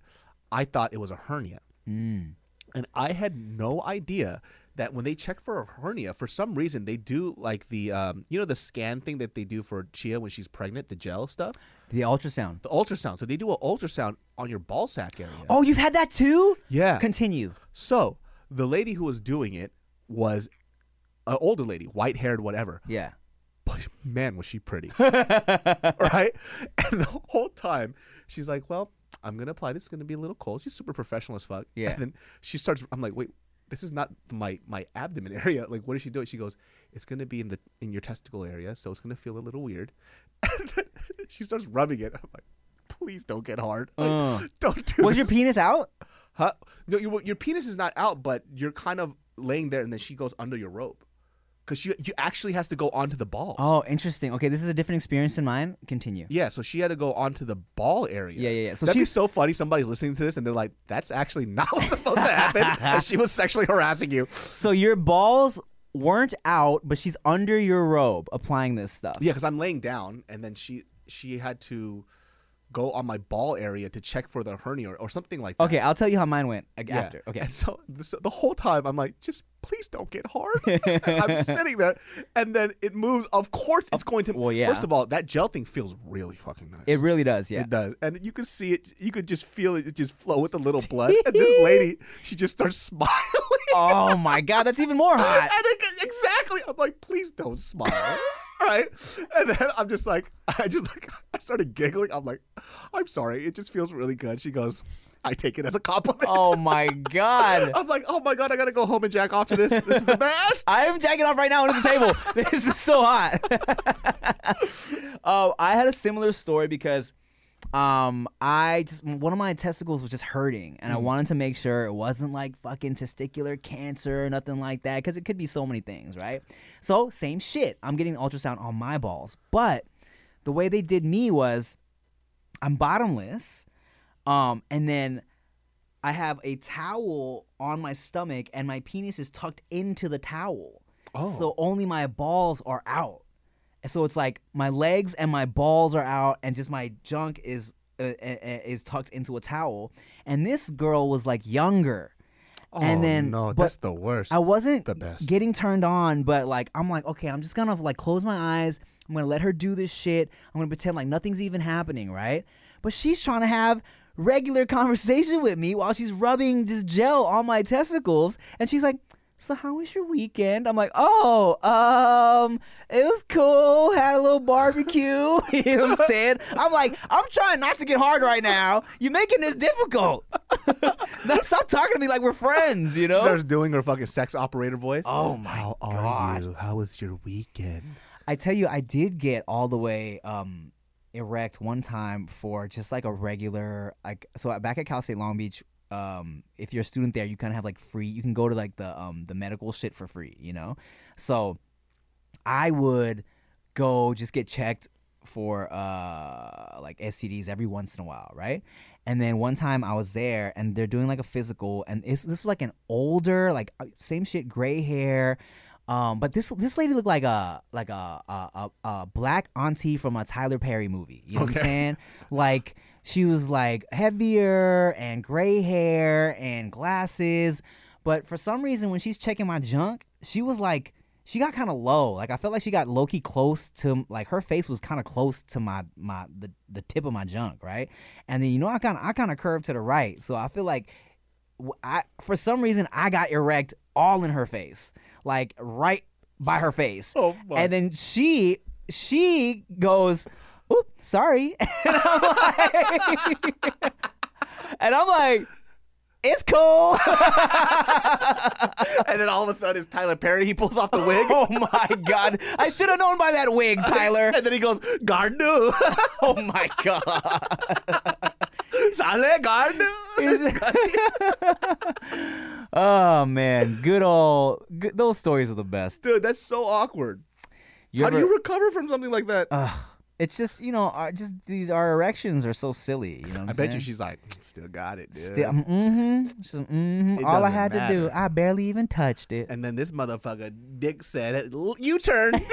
I thought it was a hernia.
Mm.
And I had no idea that when they check for a hernia, for some reason they do like the um, you know the scan thing that they do for Chia when she's pregnant, the gel stuff,
The ultrasound.
the ultrasound. So they do an ultrasound on your ball sack area.
Oh, you've had that too?
yeah.
Continue.
So the lady who was doing it was an older lady, white haired, whatever.
Yeah.
But man, was she pretty, [LAUGHS] right? And the whole time she's like, "Well, I'm gonna apply. This is gonna be a little cold." She's super professional as fuck.
Yeah. [LAUGHS]
And then she starts. I'm like, "Wait, this is not my my abdomen [LAUGHS] area. Like, what is she doing?" She goes, "It's gonna be in the in your testicle area, so it's gonna feel a little weird." [LAUGHS] She starts rubbing it. I'm like, "Please don't get hard. Like,
Uh.
don't do
Was
this."
your penis out?
Huh? No, your your penis is not out, but you're kind of laying there, and then she goes under your rope because she you actually has to go onto the balls.
Oh, interesting. Okay, this is a different experience than mine. Continue.
Yeah, so she had to go onto the ball area.
Yeah, yeah, yeah. So
That'd be
she's-
so funny. Somebody's listening to this and they're like, "That's actually not what's supposed to happen." [LAUGHS] and she was sexually harassing you.
So your balls weren't out, but she's under your robe applying this stuff.
Yeah, because I'm laying down, and then she she had to go on my ball area to check for the hernia or, or something like that.
Okay, I'll tell you how mine went like,
Yeah.
after. Okay.
And so the, the whole time I'm like, just please don't get hard. [LAUGHS] I'm [LAUGHS] sitting there, and then it moves. Of course, it's going to.
well, yeah.
First of all, that gel thing feels really fucking nice.
It really does, yeah.
It does, and you can see it. You could just feel it just flow with a little blood. and this [LAUGHS] lady, she just starts smiling.
oh my god, that's even more hot.
it, exactly, I'm like, please don't smile. Right, and then I'm just like, I just like, I started giggling. I'm like, I'm sorry, it just feels really good. She goes, I take it as a compliment.
Oh [LAUGHS] my god.
I'm like, oh my god, I gotta go home and jack off to this. This is the best. [LAUGHS]
I am jacking off right now under the table. [LAUGHS] this is so hot. Oh, I had a similar story because um I just one of my testicles was just hurting and I wanted to make sure it wasn't like fucking testicular cancer or nothing like that because it could be so many things, right? So, same shit. I'm getting ultrasound on my balls. But the way they did me was I'm bottomless. Um and then I have a towel on my stomach and my penis is tucked into the towel. So only my balls are out. And So it's like my legs and my balls are out and just my junk is uh, uh, uh, is tucked into a towel. And this girl was like younger. and
Oh,
then
no, that's the worst.
I wasn't
the best.
getting turned on, but like I'm like, okay, I'm just gonna like close my eyes. I'm gonna let her do this shit. I'm gonna pretend like nothing's even happening, right? But she's trying to have regular [LAUGHS] conversation with me while she's rubbing this gel on my testicles, and she's like. So how was your weekend? I'm like, oh, um, it was cool. Had a little barbecue. [LAUGHS] you know what I'm [LAUGHS] saying? I'm like, I'm trying not to get hard right now. You're making this difficult. Now Stop talking to me like we're friends. You know?
She starts doing her fucking sex operator voice.
Oh my
How are
God.
you? How was your weekend?
I tell you, I did get all the way um, erect one time for just like a regular like. So back at Cal State Long Beach, um, if you're a student there, you kind of have like free. You can go to like the um the medical shit for free, you know. So I would go just get checked for uh like STDs every once in a while, right? And then one time I was there and they're doing like a physical and this was like an older like uh, same shit gray hair um but this this lady looked like a like a a, a, a black auntie from a Tyler Perry movie. You know what I'm saying? Like she was like heavier and gray hair and glasses, but for some reason when she's checking my junk, she was like she got kind of low. Like I felt like she got low key close to like her face was kind of close to my my the, the tip of my junk, right? And then you know I kind of I kind of curved to the right, so I feel like I for some reason I got erect all in her face, like right by her face.
Oh, my.
and then she she goes, "Oop, sorry," [LAUGHS] and I'm like, [LAUGHS] and I'm like, "It's cool." [LAUGHS]
and then all of a sudden it's Tyler Perry. He pulls off the wig.
oh my god, I should have known by that wig, Tyler.
and then he goes, Gardu.
oh my god.
Sale Gardu. [LAUGHS]
oh man, good old good, those stories are the best.
Dude, that's so awkward.
You
How
ever-
do you recover from something like that?
Ugh. it's just you know, our, just these our erections are so silly. You know, what
I bet you she's like, still got it, dude.
Still, mm-hmm. She's mm-hmm.
It
All I had to do. I barely even touched it.
and then this motherfucker, Dick said, "You turn." [LAUGHS]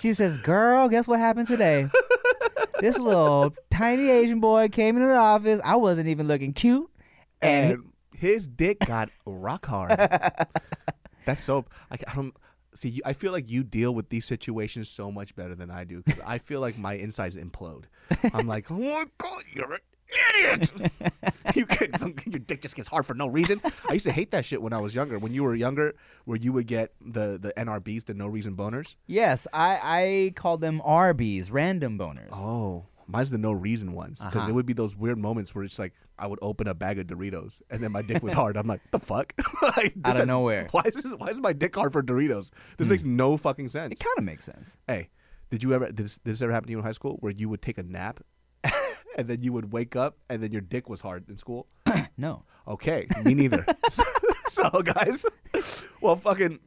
She says, "Girl, guess what happened today? [LAUGHS] this little tiny Asian boy came into the office. I wasn't even looking cute, and,
and his dick got rock hard. [LAUGHS] That's so. I, I don't see. You, I feel like you deal with these situations so much better than I do because I feel like my insides implode. I'm like, oh my god, you're idiot. [LAUGHS] you could, [LAUGHS] your dick just gets hard for no reason. I used to hate that shit when I was younger. When you were younger, where you would get the the NRBs, the no reason boners.
yes, I I called them RBs, random boners.
Oh. Mine's the no reason ones because
Uh-huh.
it would be those weird moments where it's like I would open a bag of Doritos and then my dick was hard. I'm like, the fuck? [LAUGHS] Like, this
Out of
has-
nowhere.
Why is this? Why is my dick hard for Doritos? This makes no fucking sense.
It kind of makes sense.
hey, did you ever? Did this, did this ever happen to you in high school where you would take a nap and then you would wake up and then your dick was hard in school? [CLEARS THROAT]
No.
Okay, me neither. [LAUGHS] [LAUGHS] so guys, well, fucking.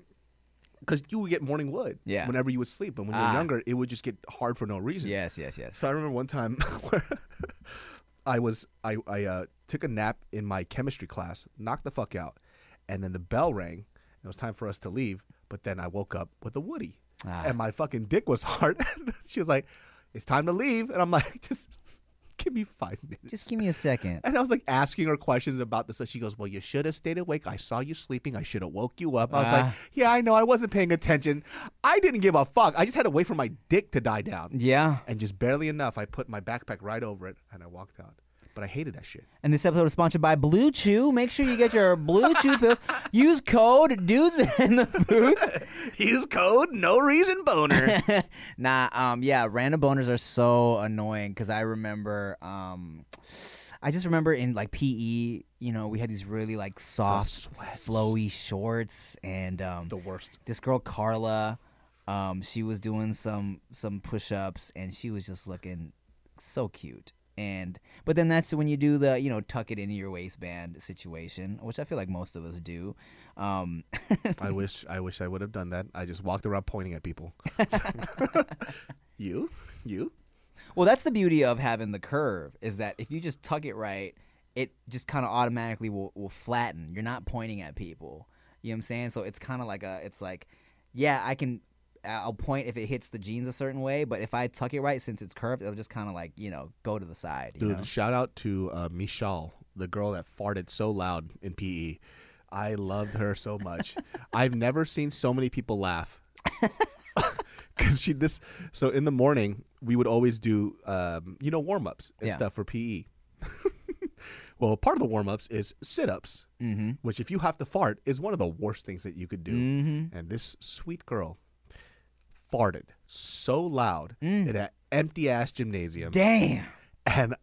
Because you would get morning wood
Yeah.
whenever you would sleep, and when you were
Ah.
younger, it would just get hard for no reason.
Yes, yes, yes.
So I remember one time where [LAUGHS] I was I I uh, took a nap in my chemistry class, knocked the fuck out, and then the bell rang. And it was time for us to leave, but then I woke up with a Woody,
Ah.
and my fucking dick was hard. she was like, "It's time to leave," and I'm like, "Just give me five minutes."
Just give me a second. [LAUGHS]
and I was like asking her questions about this. She goes, Well, you should have stayed awake. I saw you sleeping. I should have woke you up. I was like,
Ah.
Yeah, I know. I wasn't paying attention. I didn't give a fuck. I just had to wait for my dick to die down.
Yeah.
And just barely enough, I put my backpack right over it and I walked out. But I hated that shit.
And this episode is sponsored by BlueChew. Make sure you get your BlueChew pills. [LAUGHS] Use code dudes in the boots. [LAUGHS]
Use code no reason boner. [LAUGHS]
nah, um, yeah, random boners are so annoying because I remember, um, I just remember in like PE, you know, we had these really like soft, flowy shorts, and um,
the worst.
this girl Carla, um, she was doing some some push ups, and she was just looking so cute. And but then that's when you do the you know tuck it into your waistband situation, which I feel like most of us do. Um, [LAUGHS]
I wish I wish I would have done that. I just walked around pointing at people. [LAUGHS] you? You?
Well, that's the beauty of having the curve is that if you just tuck it right, it just kind of automatically will, will flatten. You're not pointing at people. You know what I'm saying? So it's kind of like a, it's like, yeah, I can, I'll point if it hits the jeans a certain way, but if I tuck it right, since it's curved, it'll just kind of like, you know, go to the side.
Dude,
know?
shout out to uh, Michelle, the girl that farted so loud in PE. I loved her so much. [LAUGHS] I've never seen so many people laugh. [LAUGHS] Cause she this so in the morning we would always do um, you know warm ups and
Yeah.
stuff for PE. [LAUGHS] well, part of the warm ups is sit ups,
Mm-hmm.
which if you have to fart is one of the worst things that you could do.
Mm-hmm.
And this sweet girl farted so loud
Mm.
in an empty ass gymnasium
Damn.
and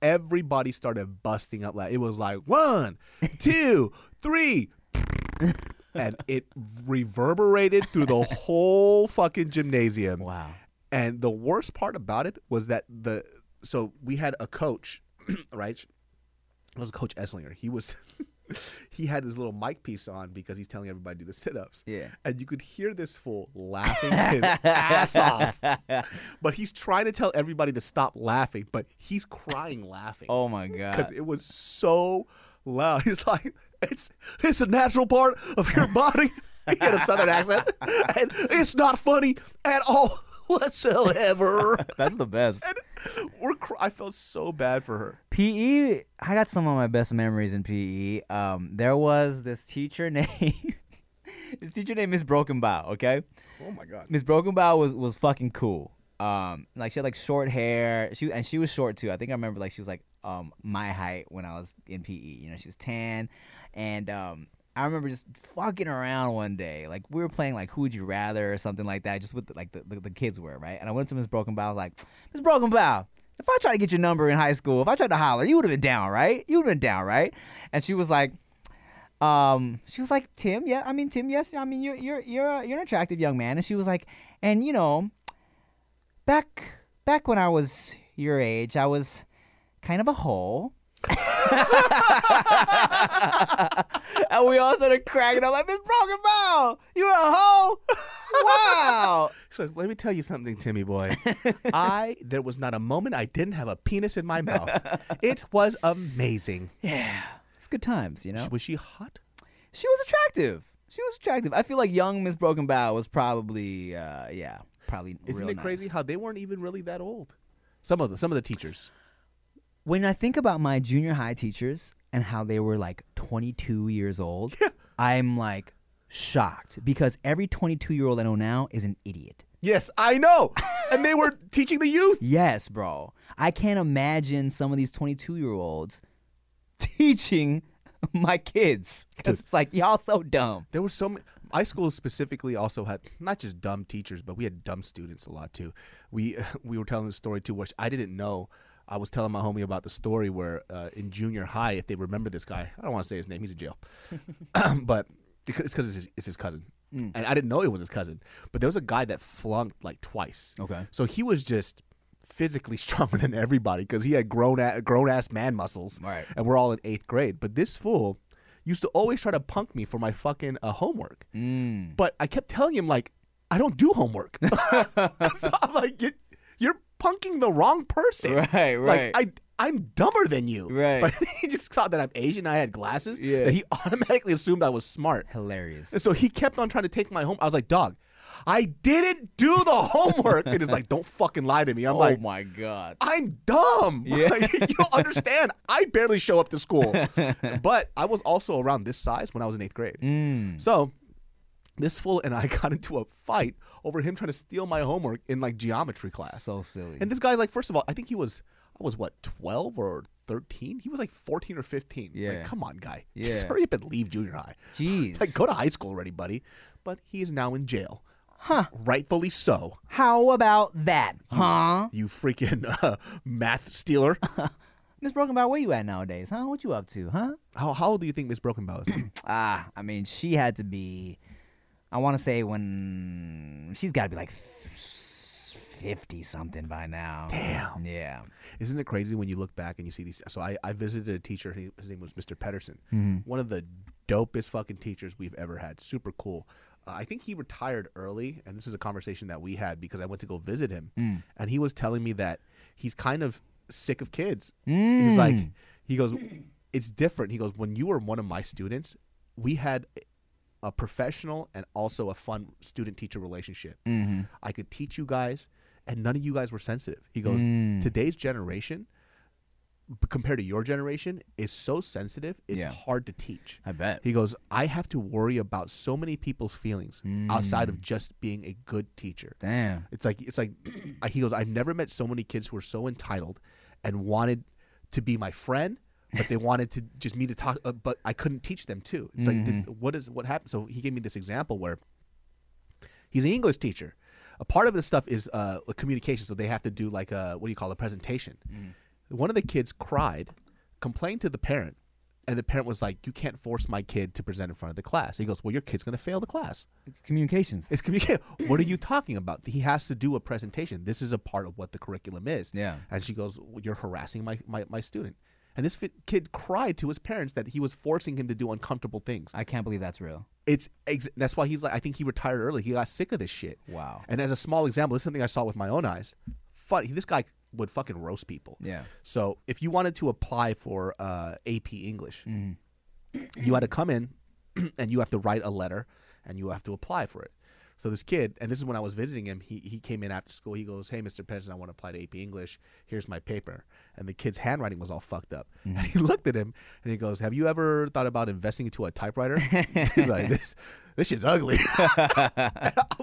everybody started busting up. Like it was like one, [LAUGHS] two, three, and it reverberated through the whole fucking gymnasium.
Wow.
And the worst part about it was that the so we had a coach, [CLEARS THROAT] right? It was Coach Esslinger. He was [LAUGHS] [LAUGHS] he had his little mic piece on because he's telling everybody to do the sit-ups.
Yeah.
And you could hear this fool laughing his ass off. [LAUGHS] But he's trying to tell everybody to stop laughing, but he's crying laughing
Oh my god.
because it was so loud. [LAUGHS] He's like, "It's it's a natural part of your body." he had a southern accent, and it's not funny at all [LAUGHS] whatsoever. [LAUGHS]
That's the best.
and we're cr- I felt so bad for her.
PE, I got some of my best memories in PE. Um, there was this teacher [LAUGHS] named this teacher name Miss Broken Bow. Okay.
Oh my god.
Miss Broken Bow was was fucking cool. Um, like she had like short hair. She and she was short too. I think I remember like she was like um my height when I was in PE. You know, she was tan, and um. I remember just fucking around one day. Like we were playing like Who Would You Rather or something like that, just with the, like the, the, the kids were right. And I went to Miss Broken Bow. I was like, Miss Broken Bow, if I tried to get your number in high school, if I tried to holler, you would have been down, right? You would have been down, right? And she was like, um, she was like, Tim, yeah, I mean, Tim, yes, I mean, you're you're you're you're an attractive young man. And she was like, and you know, back back when I was your age, I was kind of a hoe. [LAUGHS] [LAUGHS] and we all started cracking up like, Miss Broken Bow, you're a hoe? Wow. [LAUGHS]
So let me tell you something, Timmy boy. I there was not a moment I didn't have a penis in my mouth. It was amazing.
yeah. It's good times, you know?
Was she hot?
She was attractive. She was attractive. I feel like young Miss Broken Bow was probably, uh, yeah, probably.
Isn't it crazy how they weren't even really that old? Some of them, some of the teachers.
When I think about my junior high teachers and how they were like 22 years old, I'm like shocked because every 22 year old I know now is an idiot.
Yes, I know. and they were [LAUGHS] teaching the youth.
Yes, bro. I can't imagine some of these 22 year olds teaching [LAUGHS] my kids because it's like y'all so dumb.
There were so many. My school specifically also had not just dumb teachers, but we had dumb students a lot too. We [LAUGHS] we were telling the story too, which I didn't know. I was telling my homie about the story where uh, in junior high, if they remember this guy, I don't want to say his name, he's in jail, [LAUGHS] [CLEARS THROAT] but it's because it's, his- it's his cousin, and I didn't know it was his cousin. But there was a guy that flunked like twice.
Okay.
so he was just physically [LAUGHS] stronger than everybody because he had grown a- grown ass man muscles,
Right.
And we're all in eighth grade. But this fool used to always try to punk me for my fucking uh, homework.
Mm.
But I kept telling him like I don't do homework. [LAUGHS] so I'm like, you're punking the wrong person.
Right, [LAUGHS] right.
Like I. I'm dumber than you.
Right.
But [LAUGHS] he just saw that I'm Asian. I had glasses.
Yeah.
That he [LAUGHS] automatically assumed I was smart.
Hilarious.
And so he kept on trying to take my home. I was like, dog, I didn't do the homework. and it's like, don't fucking lie to me. I'm
oh
like, oh
my god.
I'm dumb.
Yeah.
Like, you don't understand. I barely show up to school. but I was also around this size when I was in eighth grade.
Mm.
So this fool and I [LAUGHS] got into a fight over him trying to steal my homework in like geometry class.
So silly.
and this guy, like, first of all, I think he was, I was what, 12 or 13? He was like 14 or 15.
Yeah.
Like, come on, guy. Just [LAUGHS]
Yeah.
hurry up and leave junior high. [LAUGHS]
Jeez.
Like, go to high school already, buddy. But he is now in jail. Huh. Rightfully so.
How about that, huh?
You freaking uh, math stealer.
Miss Broken Bow, where you at nowadays, huh? What you up to, huh?
how, how old do you think Miss Brokenbow is? [CLEARS THROAT]
Ah, I mean, she had to be. I want to say when she's got to be like fifty something by now.
Damn.
Yeah.
Isn't it crazy when you look back and you see these? So I, I visited a teacher. His name was Mr. Pedersen. Mm-hmm. One of the dopest fucking teachers we've ever had. Super cool. Uh, I think he retired early, and this is a conversation that we had because I went to go visit him, mm. and he was telling me that he's kind of sick of kids. He's mm. like, he goes, it's different. He goes, when you were one of my students, we had a professional and also a fun student teacher relationship. Mm-hmm. I could teach you guys, and none of you guys were sensitive. He goes, mm. today's generation, compared to your generation, is so sensitive. It's
Yeah.
hard to teach.
I bet.
He goes, I have to worry about so many people's feelings outside of mm. just being a good teacher.
Damn.
It's like it's like [CLEARS THROAT] he goes, I've never met so many kids who are so entitled and wanted to be my friend, but they wanted to just me to talk, uh, but I couldn't teach them too. It's like this. What is what happened? So he gave me this example where he's an English teacher. A part of this stuff is uh, communication, so they have to do like a what do you call a presentation. One of the kids cried, complained to the parent, and the parent was like, "You can't force my kid to present in front of the class." He goes, "Well, your kid's going to fail the class."
It's communications.
It's communication. [LAUGHS] what are you talking about? He has to do a presentation. This is a part of what the curriculum is.
Yeah.
And she goes, well, "You're harassing my, my, my student." And this fit, kid cried to his parents that he was forcing him to do uncomfortable things.
I can't believe that's real.
It's ex- that's why he's like, I think he retired early. He got sick of this shit.
Wow.
And as a small example, this is something I saw with my own eyes. Fun, this guy would fucking roast people.
Yeah.
So if you wanted to apply for uh, AP English,
Mm-hmm.
you had to come in [CLEARS THROAT] and you have to write a letter and you have to apply for it. So this kid, and this is when I was visiting him. He he came in after school. He goes, "Hey, Mr. Pedersen, I want to apply to AP English. Here's my paper." And the kid's handwriting was all fucked up. Mm. And he [LAUGHS] looked at him and he goes, "Have you ever thought about investing into a typewriter?" [LAUGHS] He's like, "This this shit's ugly."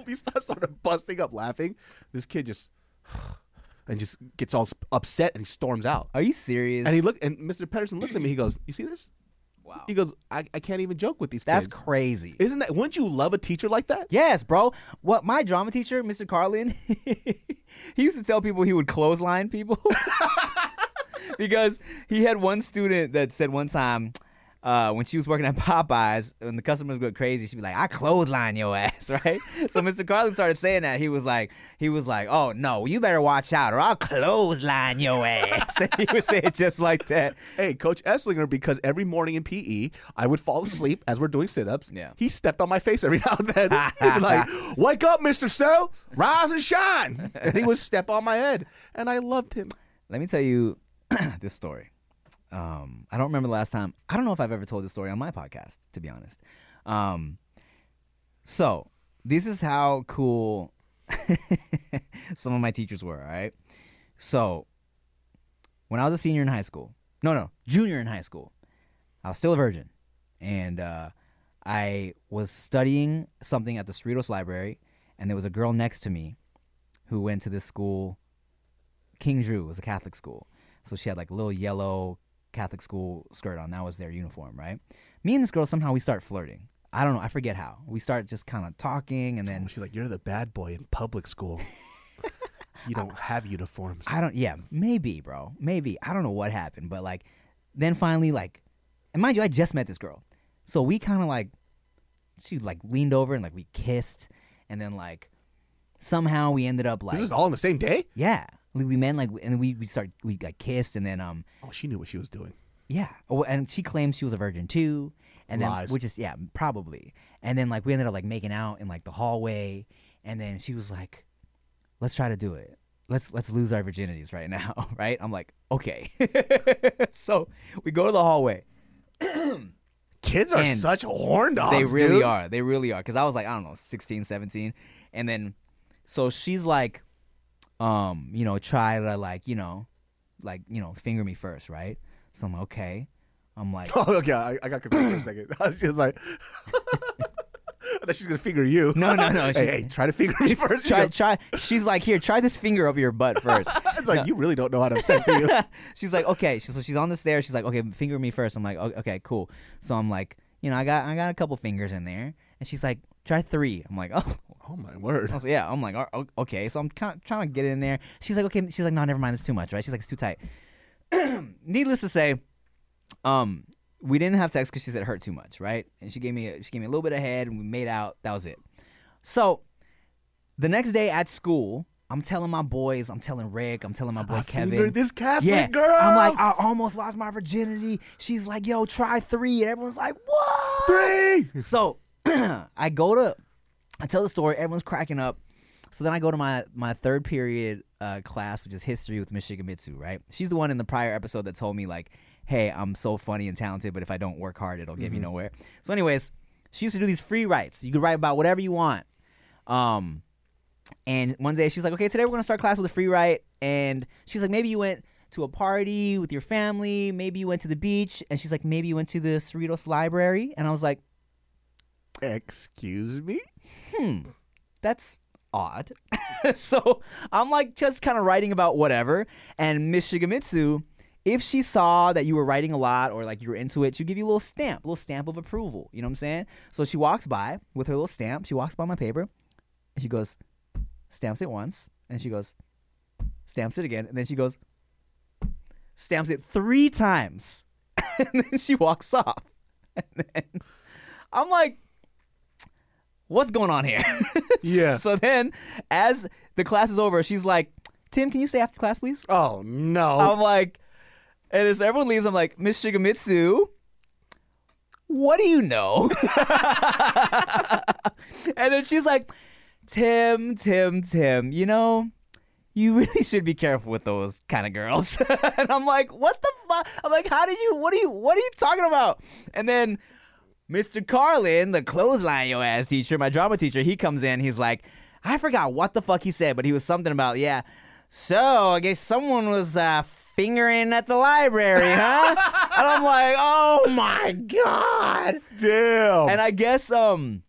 we start started busting up laughing. This kid just [SIGHS] and just gets all upset and he storms out.
Are you serious?
And he look and Mr. Pedersen looks at me. He goes, "You see this?"
Wow.
He goes, "I, I can't even joke with these
That's
kids."
crazy.
Isn't that? Wouldn't you love a teacher like that?
Yes, bro. What my drama teacher, Mr. Carlin, [LAUGHS] he used to tell people he would clothesline people [LAUGHS] because he had one student that said one time uh, when she was working at [LAUGHS] Popeyes, when the customers go crazy, she'd be like, "I clothesline your ass," [LAUGHS] right? so Mr. Carlin started saying that. He was like, he was like, "Oh no, you better watch out, or I'll clothesline your ass." [LAUGHS] he would say it just like that.
Hey, Coach Esslinger, because every morning in PE, I would fall asleep as we're doing sit ups.
Yeah.
He stepped on my face every now and then. He'd be like, Wake up, Mr. So, rise and shine. And he would step on my head. And I loved him.
Let me tell you [CLEARS THROAT] this story. Um, I don't remember the last time. I don't know if I've ever told this story on my podcast, to be honest. Um, so this is how cool [LAUGHS] some of my teachers were. All right. So when I was a senior in high school, no, no, junior in high school, I was still a virgin, and uh, I was studying something at the Cerritos Library, and there was a girl next to me who went to this school King Drew was a Catholic school. So she had like little yellow Catholic school skirt on. That was their uniform, right? Me and this girl somehow we start flirting. I don't know. I forget how. We start just kind of talking, and then
she's like, You're the bad boy in public school. [LAUGHS] you don't have uniforms.
I don't. Yeah, maybe, bro. Maybe I don't know what happened, but like, then finally, like, and mind you, I just met this girl, so we kind of like, she like leaned over and like we kissed, and then like, somehow we ended up like,
this is all on the same day?
yeah, we, we met like, and we we start we got kissed, and then um,
Oh, she knew what she was doing.
Yeah. Oh, and she claims she was a virgin too. And then
Lies.
which is yeah, probably. And then like we ended up like making out in like the hallway and then she was like, Let's try to do it. Let's let's lose our virginities right now, [LAUGHS] right? I'm like, okay. [LAUGHS] so we go to the hallway. [CLEARS THROAT]
Kids are
And
such horn dogs.
they really
dude.
are. They really are. Cause I was like, I don't know, 16, 17. And then so she's like, um, you know, try to like, you know, like, you know, finger me first, right? So I'm like, okay. I'm like, [LAUGHS]
Oh, okay. I, I got confused for a second. [LAUGHS] she was like, [LAUGHS] I thought she's to finger you.
No, no, no,
hey,
she's-
hey, try to finger me first.
Try,
goes-
try. She's like, here, try this finger up your butt first.
it's like, you really don't know how to sex, do you?
she's like, okay. So she's on the stairs. She's like, okay, finger me first. I'm like, okay, cool. So I'm like, you know, I got I got a couple fingers in there, and she's like, try three. I'm like, [LAUGHS] oh.
Oh, my word.
I was like, yeah. I'm like, "Oh, okay. So I'm kind of trying to get in there. She's like, okay. She's like, no, never mind. It's too much, right? She's like, it's too tight. [CLEARS THROAT] Needless to say, um, we didn't have sex because she said it hurt too much, right? And she gave me a, she gave me a little bit of head, and we made out. That was it. So the next day at school, I'm telling my boys, I'm telling Rick, I'm telling my boy
I
Kevin.
this Catholic
yeah,
girl.
I'm like, I almost lost my virginity. She's like, yo, try three, and everyone's like, what?
Three.
So [CLEARS THROAT] I go to, I tell the story. Everyone's cracking up. So then I go to my my third period uh, class, which is history with Miss Shigemitsu. Right? She's the one in the prior episode that told me like, "Hey, I'm so funny and talented, but if I don't work hard, it'll get me nowhere." So, anyways, she used to do these free writes. You could write about whatever you want. Um, and one day she's like, "Okay, today we're gonna start class with a free write." And she's like, "Maybe you went." To a party with your family, maybe you went to the beach, and she's like, maybe you went to the Cerritos Library, and I was like,
Excuse me? Hmm.
That's odd. [LAUGHS] so I'm like just kind of writing about whatever. And Miss Shigemitsu, if she saw that you were writing a lot or like you were into it, she'd give you a little stamp, a little stamp of approval. You know what I'm saying? So she walks by with her little stamp. She walks by my paper and she goes, stamps it once. And she goes, stamps it again. And then she goes, stamps it three times. [LAUGHS] and then she walks off. [LAUGHS] And then I'm like, what's going on here? [LAUGHS]
Yeah.
so then, as the class is over, she's like, Tim, can you stay after class, please?
Oh, no.
I'm like, and as everyone leaves, I'm like, Miss Shigemitsu, what do you know? [LAUGHS] and then she's like, Tim, Tim, Tim, you know, you really [LAUGHS] should be careful with those kind of girls. and I'm like, what the fuck? I'm like, how did you? What are you? What are you talking about? And then Mr. Carlin, the clothesline your ass teacher, my drama teacher, he comes in. He's like, I forgot what the fuck he said, but he was something about yeah. So I guess someone was uh, fingering at the library, huh? [LAUGHS] and I'm like, oh my god.
Damn.
And I guess um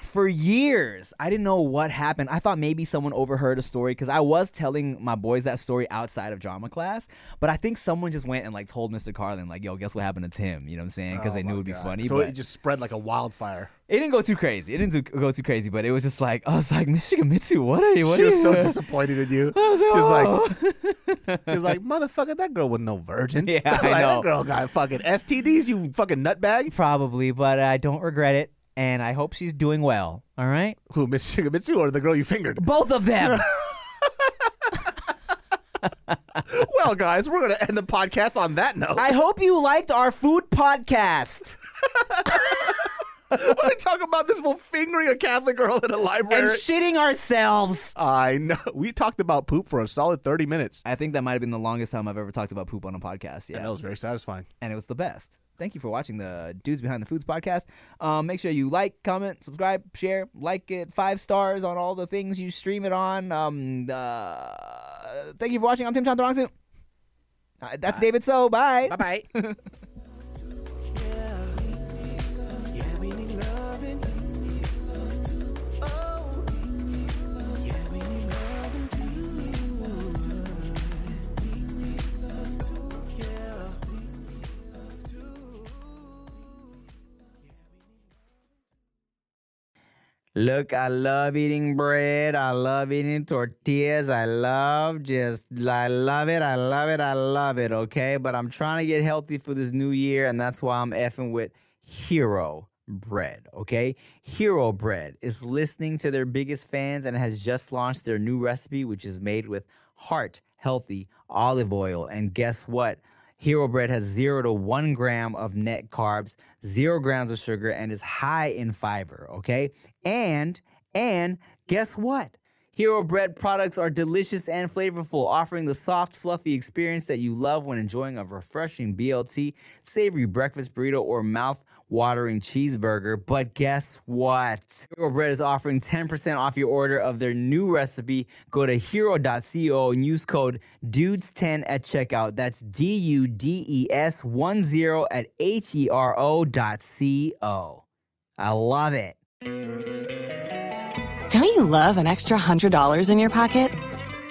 for years I didn't know what happened. I thought maybe someone overheard a story because I was telling my boys that story outside of drama class, but I think someone just went and like told Mr. Carlin like, "Yo, guess what happened to Tim?" You know what I'm saying? Because
Oh
they knew it would be funny.
So
but
it just spread like a wildfire.
it didn't go too crazy. It didn't do- go too crazy, but it was just like I was like, Miss Shigemitsu, what are you? What
she
are
was so
you?
disappointed in you. [LAUGHS]
Was
She was like,
"Oh." [LAUGHS]
He was like, motherfucker, that girl was no virgin. [LAUGHS]
Yeah,
like,
I know.
That girl got fucking STDs, you fucking nutbag.
probably, but I don't regret it, and I hope she's doing well. All right,
Who, Miss Shigemitsu or the girl you fingered?
both of them. [LAUGHS] [LAUGHS]
well, guys, we're going to end the podcast on that note.
I hope you liked our food podcast. [LAUGHS]
we talk about this whole fingering a Catholic girl in a library and
shitting ourselves.
I know. We talked about poop for a solid 30 minutes.
I think that might have been the longest time I've ever talked about poop on a podcast.
And
Yeah,
that was very satisfying.
and it was the best. Thank you for watching the Dudes Behind the Foods podcast. Um, make sure you like, comment, subscribe, share, like it, five stars on all the things you stream it on. Um, uh, thank you for watching. I'm Tim Chantarangsu. Uh, that's David So. Bye.
Bye bye. [LAUGHS]
Look, I love eating bread. I love eating tortillas. I love just, I love it. I love it. I love it. Okay. But I'm trying to get healthy for this new year. And that's why I'm effing with Hero Bread. Okay. Hero Bread is listening to their biggest fans and has just launched their new recipe, which is made with heart healthy olive oil. And guess what? Hero Bread has zero to one gram of net carbs, zero grams of sugar, and is high in fiber. Okay, and and guess what? Hero Bread products are delicious and flavorful, offering the soft, fluffy experience that you love when enjoying a refreshing BLT, savory breakfast burrito, or mouth-watering cheeseburger. But guess what? Hero Bread is offering 10% off your order of their new recipe. Go to hero.co and use code DUDES10 at checkout. That's D U D E S 1 0 at H E R O dot C O. I love it.
Don't you love an extra $100 in your pocket?